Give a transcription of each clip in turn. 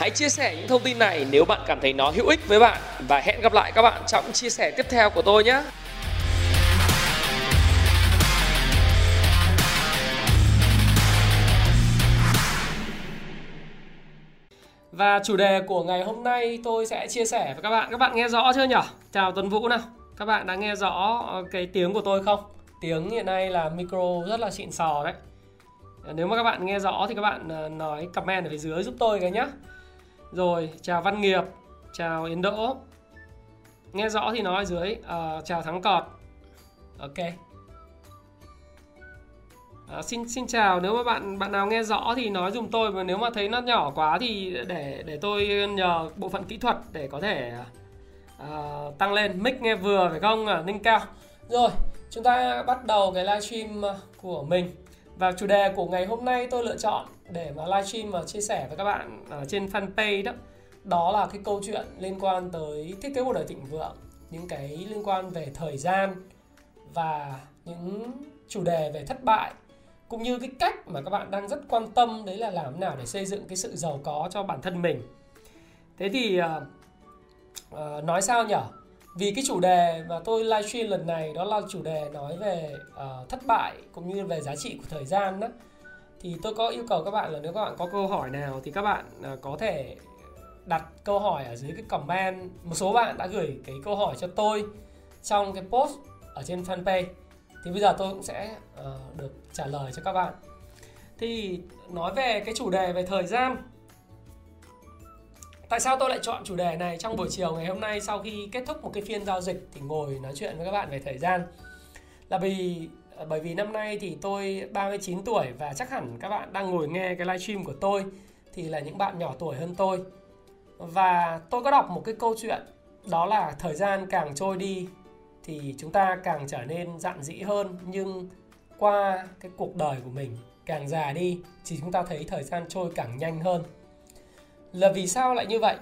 Hãy chia sẻ những thông tin này nếu bạn cảm thấy nó hữu ích với bạn và hẹn gặp lại các bạn trong chia sẻ tiếp theo của tôi nhé. Và chủ đề của ngày hôm nay tôi sẽ chia sẻ với các bạn. Các bạn nghe rõ chưa nhỉ? Chào Tuấn Vũ nào. Các bạn đã nghe rõ cái tiếng của tôi không? Tiếng hiện nay là micro rất là xịn sò đấy. Nếu mà các bạn nghe rõ thì các bạn ờ, nói comment ở phía dưới giúp tôi cái nhá. Rồi, chào Văn Nghiệp, chào Yến Đỗ. Nghe rõ thì nói ở dưới. à, chào Thắng Cọt. Ok. À, xin xin chào nếu mà bạn bạn nào nghe rõ thì nói dùm tôi và nếu mà thấy nó nhỏ quá thì để để tôi nhờ bộ phận kỹ thuật để có thể uh, tăng lên mic nghe vừa phải không à, ninh cao rồi chúng ta bắt đầu cái livestream của mình và chủ đề của ngày hôm nay tôi lựa chọn để mà livestream và chia sẻ với các bạn ở trên fanpage đó đó là cái câu chuyện liên quan tới thiết kế cuộc đời thịnh vượng những cái liên quan về thời gian và những chủ đề về thất bại cũng như cái cách mà các bạn đang rất quan tâm đấy là làm thế nào để xây dựng cái sự giàu có cho bản thân mình. Thế thì uh, uh, nói sao nhở? Vì cái chủ đề mà tôi livestream lần này đó là chủ đề nói về uh, thất bại cũng như về giá trị của thời gian đó. Thì tôi có yêu cầu các bạn là nếu các bạn có câu hỏi nào thì các bạn uh, có thể đặt câu hỏi ở dưới cái comment. Một số bạn đã gửi cái câu hỏi cho tôi trong cái post ở trên fanpage. Thì bây giờ tôi cũng sẽ uh, được trả lời cho các bạn. Thì nói về cái chủ đề về thời gian tại sao tôi lại chọn chủ đề này trong buổi chiều ngày hôm nay sau khi kết thúc một cái phiên giao dịch thì ngồi nói chuyện với các bạn về thời gian là vì ờ, bởi vì năm nay thì tôi 39 tuổi và chắc hẳn các bạn đang ngồi nghe cái livestream của tôi thì là những bạn nhỏ tuổi hơn tôi và tôi có đọc một cái câu chuyện, đó là thời gian càng trôi đi thì chúng ta càng trở nên dạn dĩ hơn, nhưng qua cái cuộc đời của mình càng già đi thì chúng ta thấy thời gian trôi càng nhanh hơn. Là vì sao lại như vậy?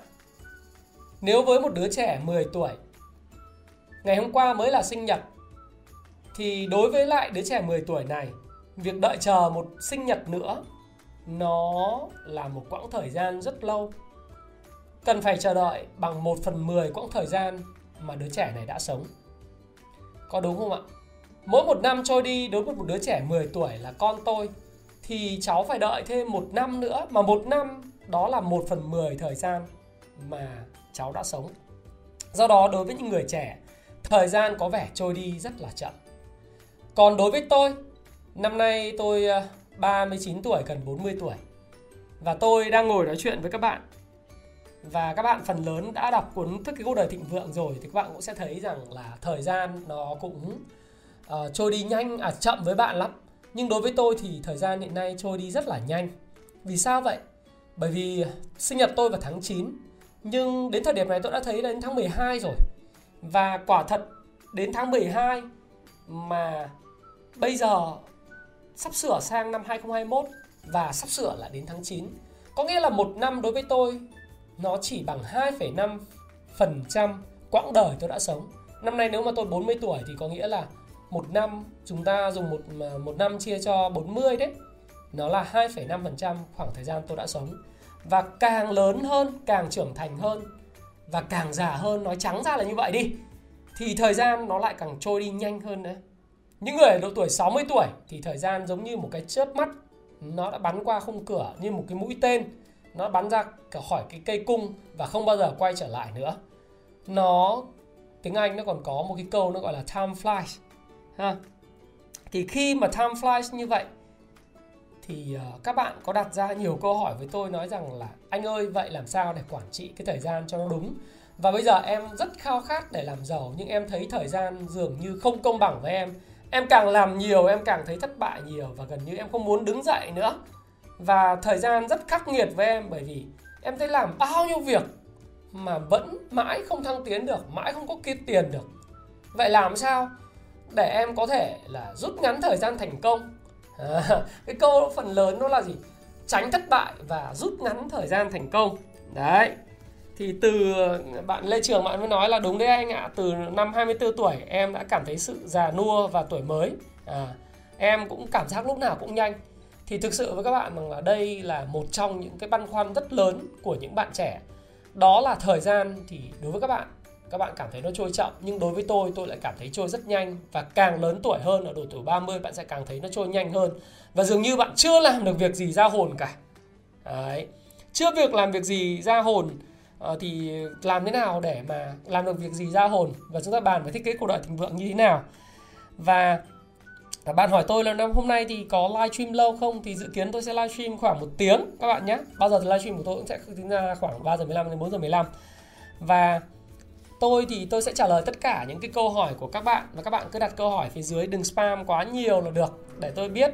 Nếu với một đứa trẻ 10 tuổi, ngày hôm qua mới là sinh nhật, thì đối với lại đứa trẻ 10 tuổi này, việc đợi chờ một sinh nhật nữa, nó là một quãng thời gian rất lâu cần phải chờ đợi bằng 1 phần 10 quãng thời gian mà đứa trẻ này đã sống có đúng không ạ? Mỗi một năm trôi đi đối với một đứa trẻ 10 tuổi là con tôi, thì cháu phải đợi thêm một năm nữa, mà một năm đó là 1 phần 10 thời gian mà cháu đã sống. Do đó đối với những người trẻ, thời gian có vẻ trôi đi rất là chậm. Còn đối với tôi, năm nay tôi ờ, 39 tuổi gần 40 tuổi. Và tôi đang ngồi nói chuyện với các bạn. Và các bạn phần lớn đã đọc cuốn thức cái cuộc đời thịnh vượng rồi thì các bạn cũng sẽ thấy rằng là thời gian nó cũng uh, trôi đi nhanh à chậm với bạn lắm. Nhưng đối với tôi thì thời gian hiện nay trôi đi rất là nhanh. Vì sao vậy? Bởi vì à, sinh nhật tôi vào tháng 9 nhưng đến thời điểm này tôi đã thấy đến tháng 12 rồi và quả thật đến tháng 12 mà bây giờ sắp sửa sang năm 2021 và sắp sửa là đến tháng 9 có nghĩa là một năm đối với tôi nó chỉ bằng 2,5% quãng đời tôi đã sống. Năm nay nếu mà tôi 40 tuổi thì có nghĩa là một năm chúng ta dùng một à, một năm chia cho 40 đấy. Nó là 2,5% khoảng thời gian tôi đã sống. Và càng lớn hơn, càng trưởng thành hơn và càng già hơn, nói trắng ra là như vậy đi. Thì thời gian nó lại càng trôi đi nhanh hơn đấy. Những người ở độ tuổi 60 tuổi thì thời gian giống như một cái chớp mắt nó đã bắn qua khung cửa như một cái mũi tên nó bắn ra khỏi cái cây cung và không bao giờ quay trở lại nữa nó tiếng Anh nó còn có một cái câu nó gọi là time flies ha thì khi mà time flies như vậy thì ờ, các bạn có đặt ra nhiều câu hỏi với tôi nói rằng là, anh ơi, vậy làm sao để quản trị cái thời gian cho nó đúng? Và bây giờ em rất khao khát để làm giàu, nhưng em thấy thời gian dường như không công bằng với em. Em càng làm nhiều, em càng thấy thất bại nhiều và gần như em không muốn đứng dậy nữa. Và thời gian rất khắc nghiệt với em bởi vì em thấy làm bao nhiêu việc mà vẫn mãi không thăng tiến được, mãi không có kiếm tiền được. Vậy làm sao để em có thể là rút ngắn thời gian thành công? À, cái câu phần lớn nó là gì? Tránh thất bại và rút ngắn thời gian thành công. Đấy. Thì từ bạn Lê Trường bạn mới nói là đúng đấy anh ạ từ năm 24 tuổi em đã cảm thấy sự già nua và tuổi mới. À, em cũng cảm giác lúc nào cũng nhanh. Thì thực sự với các bạn rằng là đây là một trong những cái băn khoăn rất lớn của những bạn trẻ. Đó là thời gian thì đối với các bạn các bạn cảm thấy nó trôi chậm, nhưng đối với tôi tôi lại cảm thấy trôi rất nhanh. Và càng lớn tuổi hơn, ở độ tuổi 30 bạn sẽ càng thấy nó trôi nhanh hơn. Và dường như bạn chưa làm được việc gì ra hồn cả. Đấy. chưa việc làm việc gì ra hồn ờ, thì làm thế nào để mà làm được việc gì ra hồn? Và chúng ta bàn về thiết kế cuộc đời thịnh vượng như thế nào? Và bạn hỏi tôi là năm hôm nay thì có live stream lâu không? Thì dự kiến tôi sẽ live stream khoảng một tiếng, các bạn nhé. Bao giờ thì live stream của tôi cũng sẽ tính ra khoảng 3 giờ 15 đến 4 giờ 15 và tôi thì tôi sẽ trả lời tất cả những cái câu hỏi của các bạn và các bạn cứ đặt câu hỏi phía dưới đừng spam quá nhiều là được để tôi biết.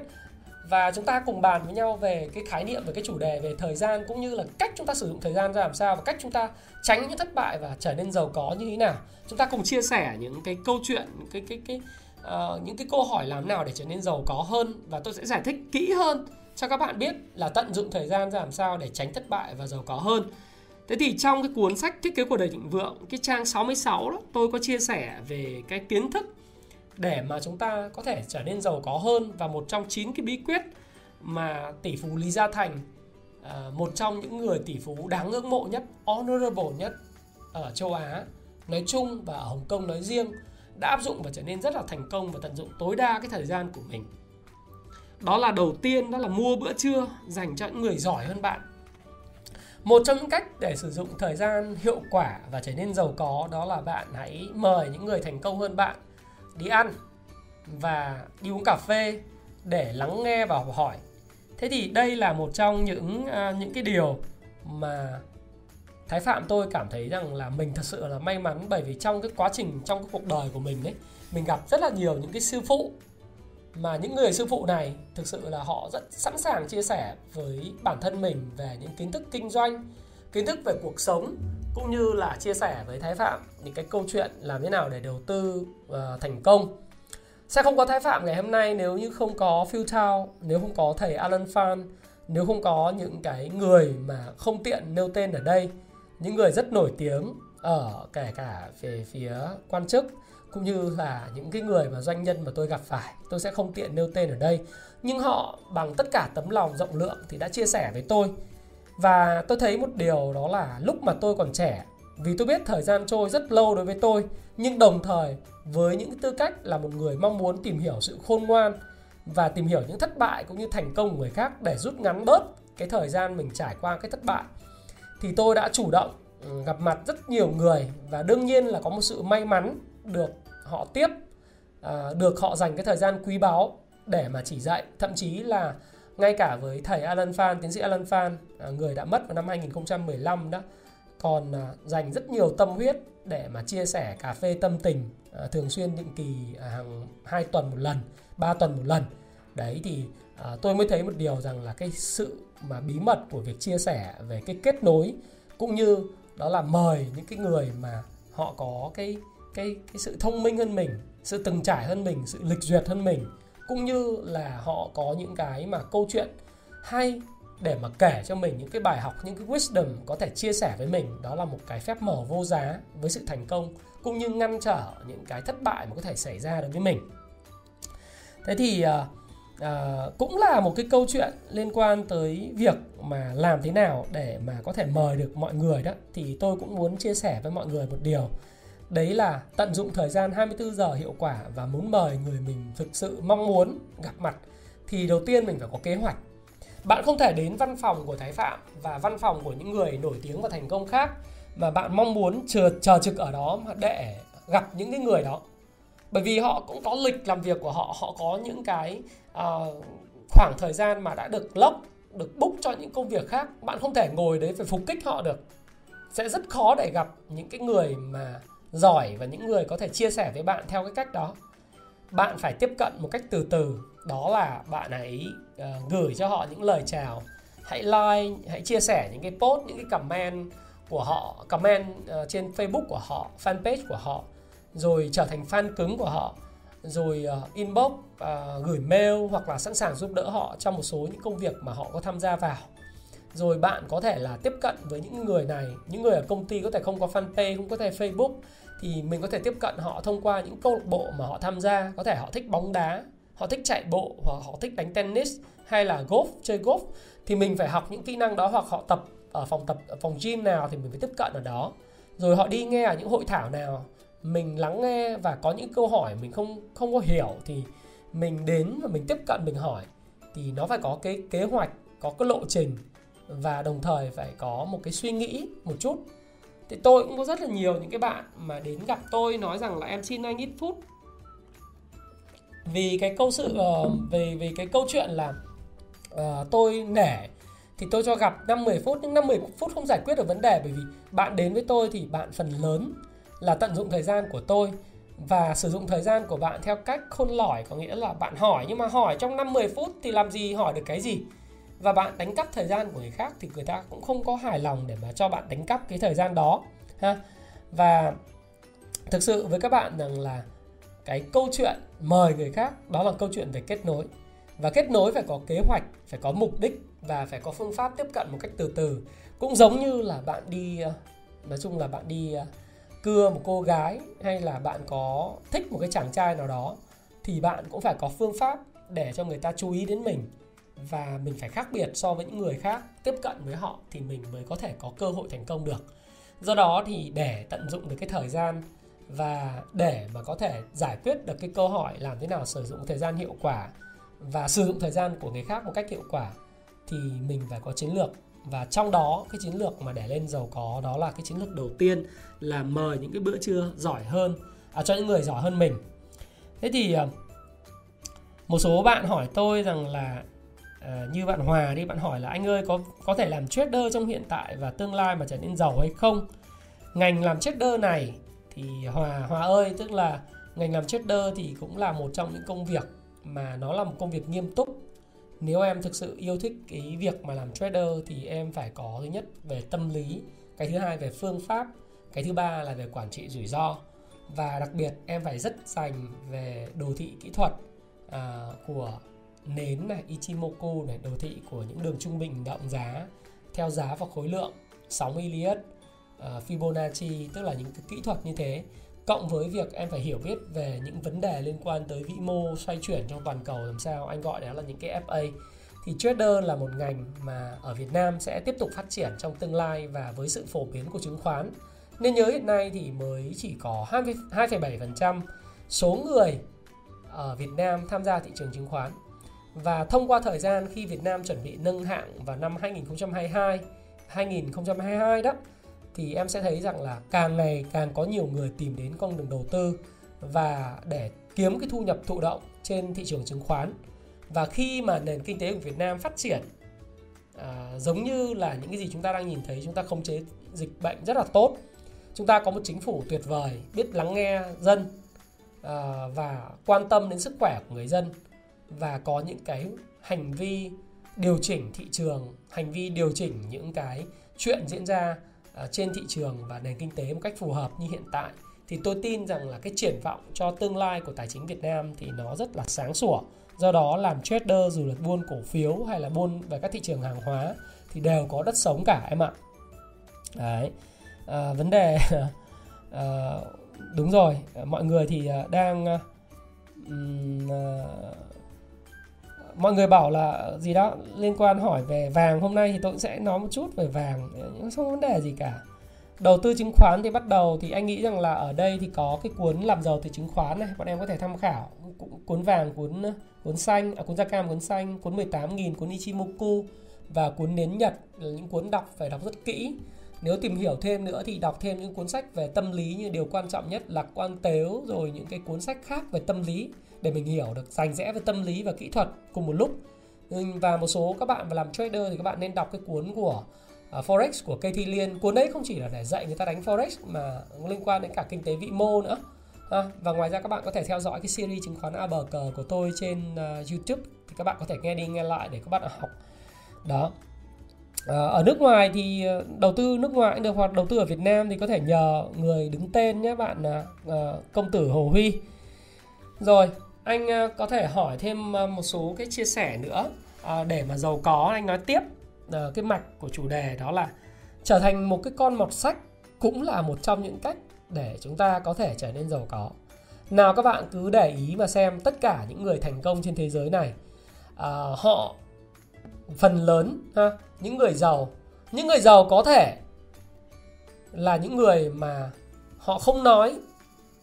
Và chúng ta cùng bàn với nhau về cái khái niệm về cái chủ đề về thời gian cũng như là cách chúng ta sử dụng thời gian ra làm sao và cách chúng ta tránh những thất bại và trở nên giàu có như thế nào. Chúng ta cùng chia sẻ những cái câu chuyện cái cái cái uh, những cái câu hỏi làm nào để trở nên giàu có hơn và tôi sẽ giải thích kỹ hơn cho các bạn biết là tận dụng thời gian ra làm sao để tránh thất bại và giàu có hơn. Thế thì trong cái cuốn sách Thiết kế cuộc đời thịnh vượng, cái trang 66 đó, tôi có chia sẻ về cái kiến thức để mà chúng ta có thể trở nên giàu có hơn và một trong 9 cái bí quyết mà tỷ phú Lý Gia Thành à, một trong những người tỷ phú đáng ngưỡng mộ nhất, honorable nhất ở châu Á nói chung và ở Hồng Kông nói riêng đã áp dụng và trở nên rất là thành công và tận dụng tối đa cái thời gian của mình. Đó là đầu tiên đó là mua bữa trưa dành cho những người giỏi hơn bạn một trong những cách để sử dụng thời gian hiệu quả và trở nên giàu có đó là bạn hãy mời những người thành công hơn bạn đi ăn và đi uống cà phê để lắng nghe và học hỏi. Thế thì đây là một trong những à, những cái điều mà thái phạm tôi cảm thấy rằng là mình thật sự là may mắn bởi vì trong cái quá trình, trong cái cuộc đời của mình ấy, mình gặp rất là nhiều những cái sư phụ mà những người sư phụ này thực sự là họ rất sẵn sàng chia sẻ với bản thân mình về những kiến thức kinh doanh kiến thức về cuộc sống cũng như là chia sẻ với thái phạm những cái câu chuyện làm thế nào để đầu tư uh, thành công. Sẽ không có thái phạm ngày hôm nay nếu như không có Phil Town, nếu không có thầy Alan Phan nếu không có những cái người mà không tiện nêu tên ở đây những người rất nổi tiếng ở kể cả về phía quan chức cũng như là những cái người mà doanh nhân mà tôi gặp phải, tôi sẽ không tiện nêu tên ở đây. Nhưng họ bằng tất cả tấm lòng, rộng lượng thì đã chia sẻ với tôi. Và tôi thấy một điều đó là lúc mà tôi còn trẻ, vì tôi biết thời gian trôi rất lâu đối với tôi, nhưng đồng thời với những tư cách là một người mong muốn tìm hiểu sự khôn ngoan và tìm hiểu những thất bại cũng như thành công của người khác để rút ngắn bớt cái thời gian mình trải qua cái thất bại, thì tôi đã chủ động ừ, gặp mặt rất nhiều người. Và đương nhiên là có một sự may mắn được họ tiếp à, được họ dành cái thời gian quý báu để mà chỉ dạy. Thậm chí là ngay cả với thầy Alan Phan tiến sĩ Alan Phan à, người đã mất vào năm 2015 đó còn à, dành rất nhiều tâm huyết để mà chia sẻ cà phê tâm tình à, thường xuyên định kỳ à, hàng hai tuần một lần ba tuần một lần. Đấy thì à, tôi mới thấy một điều rằng là cái sự mà bí mật của việc chia sẻ về cái kết nối cũng như đó là mời những cái người mà họ có cái cái cái sự thông minh hơn mình sự từng trải hơn mình sự lịch duyệt hơn mình cũng như là họ có những cái mà câu chuyện hay để mà kể cho mình những cái bài học những cái wisdom có thể chia sẻ với mình. Đó là một cái phép mở vô giá với sự thành công cũng như ngăn trở những cái thất bại mà có thể xảy ra đối với mình. Thế thì uh, uh, cũng là một cái câu chuyện liên quan tới việc mà làm thế nào để mà có thể mời được mọi người đó. Thì tôi cũng muốn chia sẻ với mọi người một điều đấy là tận dụng thời gian 24 giờ hiệu quả và muốn mời người mình thực sự mong muốn gặp mặt thì đầu tiên mình phải có kế hoạch. Bạn không thể đến văn phòng của Thái Phạm và văn phòng của những người nổi tiếng và thành công khác mà bạn mong muốn chờ, chờ trực ở đó để gặp những cái người đó. Bởi vì họ cũng có lịch làm việc của họ họ có những cái uh, khoảng thời gian mà đã được lốc được book cho những công việc khác. Bạn không thể ngồi đấy phải phục kích họ được. Sẽ rất khó để gặp những cái người mà giỏi và những người có thể chia sẻ với bạn theo cái cách đó. Bạn phải tiếp cận một cách từ từ đó là bạn hãy uh, gửi cho họ những lời chào hãy like hãy chia sẻ những cái post những cái comment của họ comment uh, trên facebook của họ fanpage của họ rồi trở thành fan cứng của họ rồi uh, inbox uh, gửi mail hoặc là sẵn sàng giúp đỡ họ trong một số những công việc mà họ có tham gia vào. Rồi bạn có thể là tiếp cận với những người này những người ở công ty có thể không có fanpage không có thể facebook thì mình có thể tiếp cận họ thông qua những câu lạc bộ mà họ tham gia. Có thể họ thích bóng đá, họ thích chạy bộ hoặc họ thích đánh tennis hay là golf, chơi golf. Thì mình phải học những kỹ năng đó hoặc họ tập ở phòng tập, ở phòng gym nào thì mình phải tiếp cận ở đó. Rồi họ đi nghe ở những hội thảo nào, mình lắng nghe và có những câu hỏi mình không không có hiểu thì mình đến và mình tiếp cận, mình hỏi. Thì nó phải có cái kế hoạch, có cái lộ trình và đồng thời phải có một cái suy nghĩ một chút thì tôi cũng có rất là nhiều những cái bạn mà đến gặp tôi nói rằng là em xin anh ít phút. Vì cái câu sự ờ, uh, về về cái câu chuyện là uh, tôi nể thì tôi cho gặp 5 10 phút nhưng 5 10 phút không giải quyết được vấn đề bởi vì bạn đến với tôi thì bạn phần lớn là tận dụng thời gian của tôi và sử dụng thời gian của bạn theo cách khôn lỏi có nghĩa là bạn hỏi. Nhưng mà hỏi trong 5 10 phút thì làm gì hỏi được cái gì? Và bạn đánh cắp thời gian của người khác thì người ta cũng không có hài lòng để mà cho bạn đánh cắp cái thời gian đó, ha. Và thực sự với các bạn rằng là cái câu chuyện mời người khác, đó là câu chuyện về kết nối. Và kết nối phải có kế hoạch, phải có mục đích và phải có phương pháp tiếp cận một cách từ từ. Cũng giống như là bạn đi ờ, nói chung là bạn đi ờ, cưa một cô gái hay là bạn có thích một cái chàng trai nào đó thì bạn cũng phải có phương pháp để cho người ta chú ý đến mình và mình phải khác biệt so với những người khác tiếp cận với họ thì mình mới có thể có cơ hội thành công được. Do đó thì để tận dụng được cái thời gian và để mà có thể giải quyết được cái câu hỏi làm thế nào sử dụng thời gian hiệu quả và sử dụng thời gian của người khác một cách hiệu quả thì mình phải có chiến lược. Và trong đó cái chiến lược mà để lên giàu có đó là cái chiến lược đầu tiên là mời những cái bữa trưa giỏi hơn à, cho những người giỏi hơn mình. Thế thì ờ, một số bạn hỏi tôi rằng là à, như bạn Hòa đi bạn hỏi là anh ơi có có thể làm trader trong hiện tại và tương lai mà trở nên giàu hay không? Ngành làm trader này thì Hòa Hòa ơi tức là ngành làm trader thì cũng là một trong những công việc mà nó là một công việc nghiêm túc. Nếu em thực sự yêu thích cái việc mà làm trader thì em phải có thứ nhất về tâm lý cái thứ hai về phương pháp cái thứ ba là về quản trị rủi ro. Và đặc biệt em phải rất dành về đồ thị kỹ thuật à, của nến này Ichimoku này đồ thị của những đường trung bình động giá theo giá và khối lượng sóng Elliott uh, Fibonacci tức là những cái kỹ thuật như thế. Cộng với việc em phải hiểu biết về những vấn đề liên quan tới vĩ mô xoay chuyển trong toàn cầu làm sao anh gọi đó là những cái FA thì trader là một ngành mà ở Việt Nam sẽ tiếp tục phát triển trong tương lai và với sự phổ biến của chứng khoán. Nên nhớ hiện nay thì mới chỉ có 2,7% số người ở Việt Nam tham gia thị trường chứng khoán và thông qua thời gian khi Việt Nam chuẩn bị nâng hạng vào năm 2022 2022 đó thì em sẽ thấy rằng là càng ngày càng có nhiều người tìm đến con đường đầu tư và để kiếm cái thu nhập thụ động trên thị trường chứng khoán. Và khi mà nền kinh tế của Việt Nam phát triển à, giống như là những cái gì chúng ta đang nhìn thấy chúng ta khống chế dịch bệnh rất là tốt chúng ta có một chính phủ tuyệt vời biết lắng nghe dân à, và quan tâm đến sức khỏe của người dân và có những cái hành vi điều chỉnh thị trường hành vi điều chỉnh những cái chuyện diễn ra à, trên thị trường và nền kinh tế một cách phù hợp như hiện tại. Thì tôi tin rằng là cái triển vọng cho tương lai của tài chính Việt Nam thì nó rất là sáng sủa. Do đó làm trader dù là buôn cổ phiếu hay là buôn về các thị trường hàng hóa thì đều có đất sống cả em ạ. Đấy. À, vấn đề à, đúng rồi mọi người thì à, đang um, mọi người bảo là gì đó liên quan hỏi về vàng hôm nay thì tôi cũng sẽ nói một chút về vàng không vấn đề gì cả. Đầu tư chứng khoán thì bắt đầu thì anh nghĩ rằng là ở đây thì có cái cuốn làm giàu từ chứng khoán này bọn em có thể tham khảo. Cuốn vàng cuốn cuốn xanh à, cuốn da cam cuốn xanh cuốn 18.000 cuốn Ichimoku và cuốn nến Nhật là những cuốn đọc phải đọc rất kỹ nếu tìm hiểu thêm nữa thì đọc thêm những cuốn sách về tâm lý như điều quan trọng nhất lạc quan tếu rồi những cái cuốn sách khác về tâm lý để mình hiểu được rành rẽ về tâm lý và kỹ thuật cùng một lúc. Và một số các bạn mà làm trader thì các bạn nên đọc cái cuốn của uh, forex của Katie Liên cuốn đấy không chỉ là để dạy người ta đánh forex mà liên quan đến cả kinh tế vĩ mô nữa. À, và ngoài ra các bạn có thể theo dõi cái series chứng khoán A bờ cờ của tôi trên uh, YouTube thì các bạn có thể nghe đi nghe lại để các bạn học. Đó. Ờ, ở nước ngoài thì ờ, đầu tư nước ngoài được, hoặc đầu tư ở Việt Nam thì có thể nhờ người đứng tên nhé, bạn ờ, công tử Hồ Huy. Rồi, anh có thể hỏi thêm một số cái chia sẻ nữa để mà giàu có, anh nói tiếp. Cái mạch của chủ đề đó là trở thành một cái con mọt sách cũng là một trong những cách để chúng ta có thể trở nên giàu có. Nào các bạn cứ để ý mà xem tất cả những người thành công trên thế giới này họ phần lớn ha, những người giàu. Những người giàu có thể là những người mà họ không nói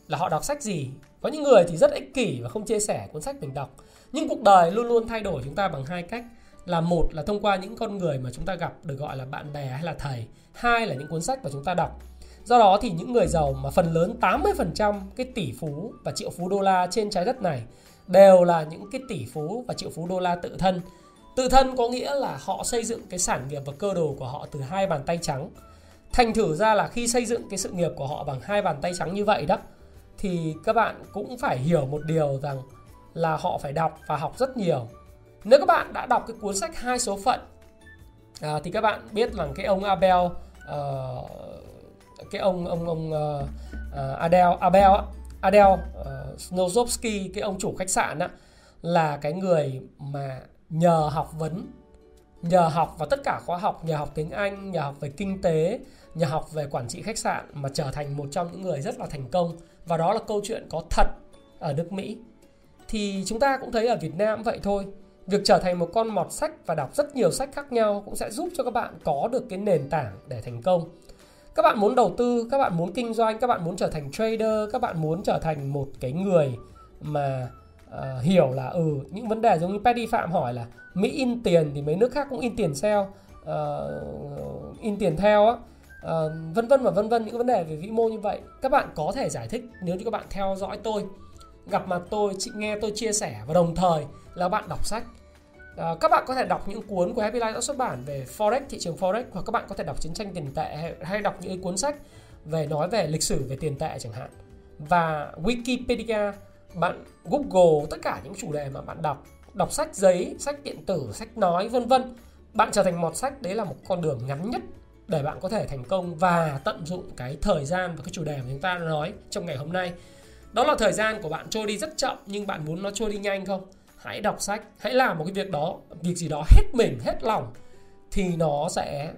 là họ đọc sách gì. Có những người thì rất ích kỷ và không chia sẻ cuốn sách mình đọc. Nhưng cuộc đời luôn luôn thay đổi chúng ta bằng hai cách. Là một là thông qua những con người mà chúng ta gặp được gọi là bạn bè hay là thầy. Hai là những cuốn sách mà chúng ta đọc. Do đó thì những người giàu mà phần lớn 80% cái tỷ phú và triệu phú đô la trên trái đất này đều là những cái tỷ phú và triệu phú đô la tự thân tự thân có nghĩa là họ xây dựng cái sản nghiệp và cơ đồ của họ từ hai bàn tay trắng. Thành thử ra là khi xây dựng cái sự nghiệp của họ bằng hai bàn tay trắng như vậy đó thì các bạn cũng phải hiểu một điều rằng là họ phải đọc và học rất nhiều. Nếu các bạn đã đọc cái cuốn sách hai số phận à, thì các bạn biết rằng cái ông Abel uh, cái ông ông ông uh, Adele Abel Adele uh, Snozowski cái ông chủ khách sạn á là cái người mà nhờ học vấn, nhờ học và tất cả khóa học, nhờ học tiếng Anh, nhờ học về kinh tế, nhờ học về quản trị khách sạn mà trở thành một trong những người rất là thành công. Và đó là câu chuyện có thật ở nước Mỹ. Thì chúng ta cũng thấy ở Việt Nam vậy thôi. Việc trở thành một con mọt sách và đọc rất nhiều sách khác nhau cũng sẽ giúp cho các bạn có được cái nền tảng để thành công. Các bạn muốn đầu tư, các bạn muốn kinh doanh, các bạn muốn trở thành trader, các bạn muốn trở thành một cái người mà uh, hiểu là ừ những vấn đề giống như Paddy Phạm hỏi là Mỹ in tiền thì mấy nước khác cũng in tiền theo uh, in tiền theo á. Uh, vân vân và vân vân những vấn đề về vĩ mô như vậy. Các bạn có thể giải thích nếu như các bạn theo dõi tôi gặp mặt tôi chị nghe tôi chia sẻ và đồng thời là bạn đọc sách. À, các bạn có thể đọc những cuốn của Happy Life đã xuất bản về forex thị trường forex hoặc các bạn có thể đọc chiến tranh tiền tệ hay, hay đọc những cuốn sách về nói về lịch sử về tiền tệ chẳng hạn. Và Wikipedia bạn Google tất cả những chủ đề mà bạn đọc đọc sách giấy, sách điện tử, sách nói, vân vân, bạn trở thành một sách đấy là một con đường ngắn nhất để bạn có thể thành công và tận dụng cái thời gian và cái chủ đề mà chúng ta nói trong ngày hôm nay đó là thời gian của bạn trôi đi rất chậm, nhưng bạn muốn nó trôi đi nhanh không hãy đọc sách, hãy làm một cái việc đó, việc gì đó hết mình, hết lòng, thì nó sẽ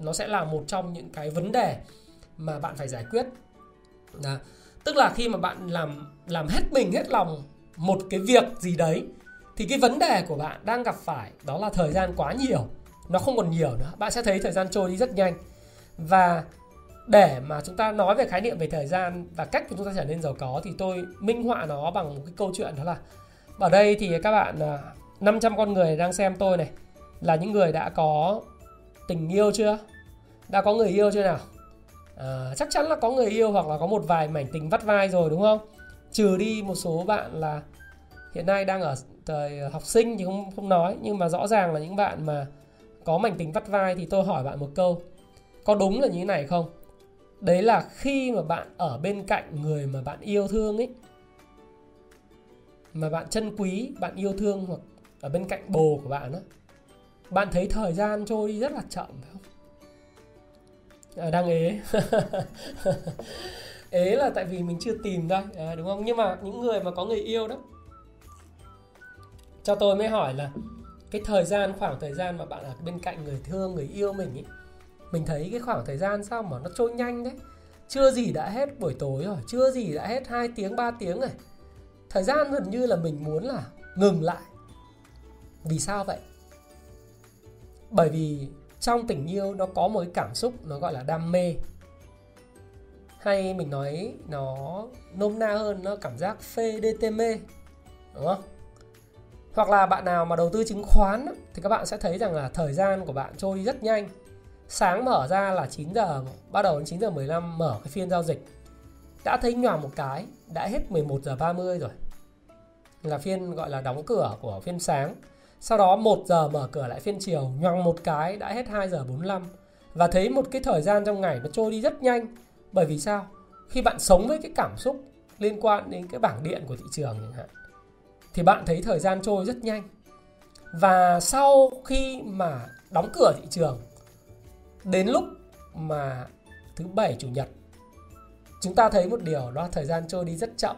nó sẽ là một trong những cái vấn đề mà bạn phải giải quyết đó tức là khi mà bạn làm làm hết mình, hết lòng một cái việc gì đấy, thì cái vấn đề của bạn đang gặp phải đó là thời gian quá nhiều. Nó không còn nhiều nữa. Bạn sẽ thấy thời gian trôi đi rất nhanh. Và để mà chúng ta nói về khái niệm về thời gian và cách chúng ta trở nên giàu có thì tôi minh họa nó bằng một cái câu chuyện đó là, ở đây thì các bạn à, 500 con người đang xem tôi này. Là những người đã có tình yêu chưa? Đã có người yêu chưa nào? À, chắc chắn là có người yêu hoặc là có một vài mảnh tình vắt vai rồi đúng không? Trừ đi một số bạn là hiện nay đang ở thời học sinh thì không không nói nhưng mà rõ ràng là những bạn mà có mảnh tình vắt vai thì tôi hỏi bạn một câu có đúng là như thế này không? Đấy là khi mà bạn ở bên cạnh người mà bạn yêu thương ấy mà bạn chân quý bạn yêu thương hoặc ở bên cạnh bồ của bạn á bạn thấy thời gian trôi đi rất là chậm phải không à, đang ế. Ế là tại vì mình chưa tìm thôi à, đúng không? Nhưng mà những người mà có người yêu đó cho tôi mới hỏi là cái thời gian khoảng thời gian mà bạn ở bên cạnh người thương người yêu mình ấy mình thấy cái khoảng thời gian sao mà nó trôi nhanh đấy. Chưa gì đã hết buổi tối rồi chưa gì đã hết 2 tiếng 3 tiếng rồi. Thời gian gần như là mình muốn là ngừng lại. Vì sao vậy? Bởi vì trong tình yêu nó có một cái cảm xúc nó gọi là đam mê. Hay mình nói nó nôm na hơn, nó cảm giác phê đê tê mê, đúng không? Hoặc là bạn nào mà đầu tư chứng khoán thì các bạn sẽ thấy rằng là thời gian của bạn trôi rất nhanh. Sáng mở ra là 9 giờ, bắt đầu đến 9 giờ 15 mở cái phiên giao dịch. Đã thấy nhòa một cái, đã hết 11 giờ 30 rồi. Là phiên gọi là đóng cửa của phiên sáng sau đó 1 giờ mở cửa lại phiên chiều, nhoằng một cái đã hết 2 giờ 45 và thấy một cái thời gian trong ngày nó trôi đi rất nhanh. Bởi vì sao? Khi bạn sống với cái cảm xúc liên quan đến cái bảng điện của thị trường chẳng hạn, thì bạn thấy thời gian trôi rất nhanh. Và sau khi mà đóng cửa thị trường, đến lúc mà thứ bảy, chủ nhật, chúng ta thấy một điều đó, thời gian trôi đi rất chậm.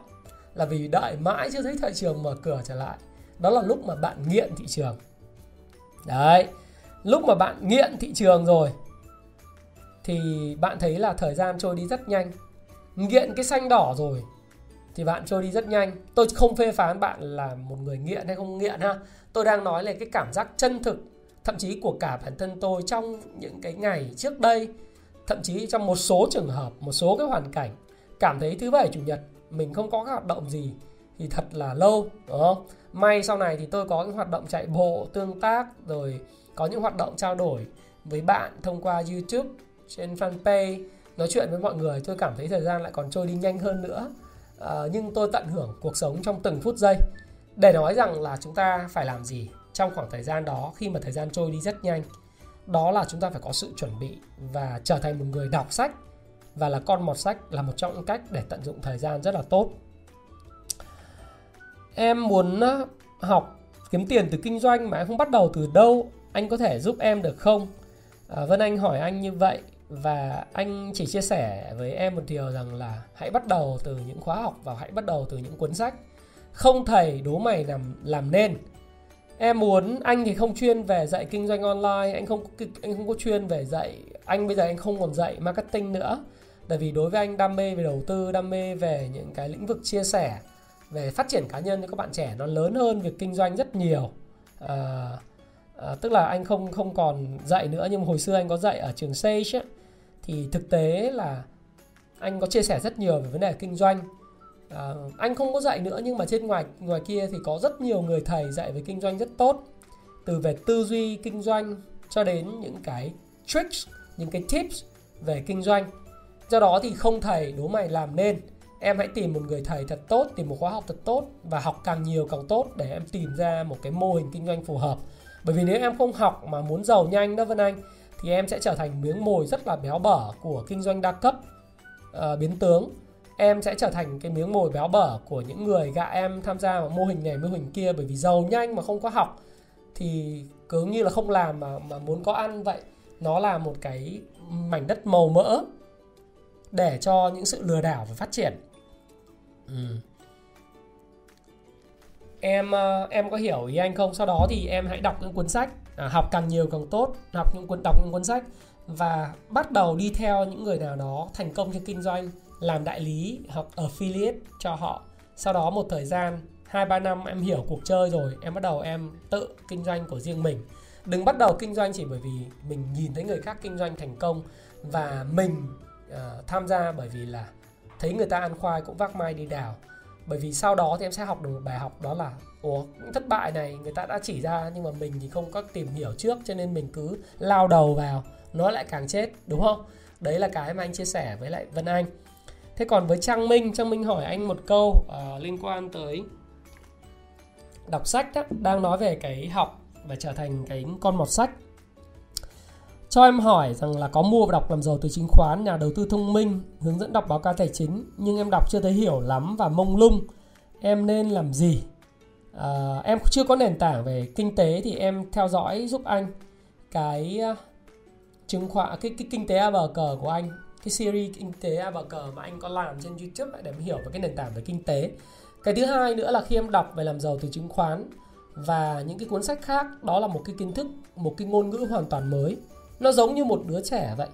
Là vì đợi mãi chưa thấy thị trường mở cửa trở lại đó là lúc mà bạn nghiện thị trường. Đấy, lúc mà bạn nghiện thị trường rồi, thì bạn thấy là thời gian trôi đi rất nhanh. Nghiện cái xanh đỏ rồi, thì bạn trôi đi rất nhanh. Tôi không phê phán bạn là một người nghiện hay không nghiện ha. Tôi đang nói là cái cảm giác chân thực, thậm chí của cả bản thân tôi trong những cái ngày trước đây, thậm chí trong một số trường hợp, một số cái hoàn cảnh. Cảm thấy thứ bảy, chủ nhật, mình không có các hoạt động gì, thì thật là lâu, đúng không? May sau này thì tôi có những hoạt động chạy bộ tương tác rồi có những hoạt động trao đổi với bạn thông qua youtube trên fanpage nói chuyện với mọi người. Tôi cảm thấy thời gian lại còn trôi đi nhanh hơn nữa. À, nhưng tôi tận hưởng cuộc sống trong từng phút giây. Để nói rằng là chúng ta phải làm gì trong khoảng thời gian đó khi mà thời gian trôi đi rất nhanh đó là chúng ta phải có sự chuẩn bị và trở thành một người đọc sách. Và là con mọt sách là một trong những cách để tận dụng thời gian rất là tốt em muốn học kiếm tiền từ kinh doanh mà em không bắt đầu từ đâu. Anh có thể giúp em được không? À, vân anh hỏi anh như vậy và anh chỉ chia sẻ với em một điều rằng là hãy bắt đầu từ những khóa học và hãy bắt đầu từ những cuốn sách. Không thầy đố mày làm làm nên. Em muốn anh thì không chuyên về dạy kinh doanh online anh không anh không có chuyên về dạy. Anh bây giờ anh không còn dạy marketing nữa. Tại vì đối với anh đam mê về đầu tư đam mê về những cái lĩnh vực chia sẻ về phát triển cá nhân cho các bạn trẻ nó lớn hơn việc kinh doanh rất nhiều. À, à, tức là anh không không còn dạy nữa nhưng hồi xưa anh có dạy ở trường Sage ấy, thì thực tế là anh có chia sẻ rất nhiều về vấn đề kinh doanh. À, anh không có dạy nữa nhưng mà trên ngoài ngoài kia thì có rất nhiều người thầy dạy về kinh doanh rất tốt. Từ về tư duy kinh doanh cho đến những cái tricks những cái tips về kinh doanh. Do đó thì không thầy đố mày làm nên em hãy tìm một người thầy thật tốt tìm một khóa học thật tốt và học càng nhiều càng tốt để em tìm ra một cái mô hình kinh doanh phù hợp. Bởi vì nếu em không học mà muốn giàu nhanh đó Vân Anh thì em sẽ trở thành miếng mồi rất là béo bở của kinh doanh đa cấp. Uh, biến tướng em sẽ trở thành cái miếng mồi béo bở của những người gạ em tham gia vào mô hình này mô hình kia. Bởi vì giàu nhanh mà không có học thì cứ như là không làm mà mà muốn có ăn vậy nó là một cái mảnh đất màu mỡ để cho những sự lừa đảo và phát triển ừ. em ờ, em có hiểu ý anh không? Sau đó thì em hãy đọc những cuốn sách. À, học càng nhiều càng tốt. Học những cuốn đọc những cuốn sách. Và bắt đầu đi theo những người nào đó thành công trong kinh doanh làm đại lý hoặc affiliate cho họ. Sau đó một thời gian hai ba năm em hiểu cuộc chơi rồi em bắt đầu em tự kinh doanh của riêng mình. Đừng bắt đầu kinh doanh chỉ bởi vì mình nhìn thấy người khác kinh doanh thành công và mình uh, tham gia bởi vì là thấy người ta ăn khoai cũng vác mai đi đào. Bởi vì sau đó thì em sẽ học được một bài học đó là ủa những thất bại này người ta đã chỉ ra nhưng mà mình thì không có tìm hiểu trước cho nên mình cứ lao đầu vào nó lại càng chết đúng không? Đấy là cái mà anh chia sẻ với lại Vân Anh. Thế còn với Trang Minh Trang Minh hỏi anh một câu uh, liên quan tới đọc sách đó, đang nói về cái học và trở thành cái con mọt sách cho em hỏi rằng là có mua và đọc làm giàu từ chứng khoán, nhà đầu tư thông minh, hướng dẫn đọc báo cáo tài chính nhưng em đọc chưa thấy hiểu lắm và mông lung. Em nên làm gì? À, em chưa có nền tảng về kinh tế thì em theo dõi giúp anh cái à, chứng khoán cái, cái kinh tế a bờ cờ của anh cái series kinh tế a bờ cờ mà anh có làm trên YouTube để em hiểu về cái nền tảng về kinh tế. Cái thứ hai nữa là khi em đọc về làm giàu từ chứng khoán và những cái cuốn sách khác đó là một cái kiến thức, một cái ngôn ngữ hoàn toàn mới nó giống như một đứa trẻ vậy.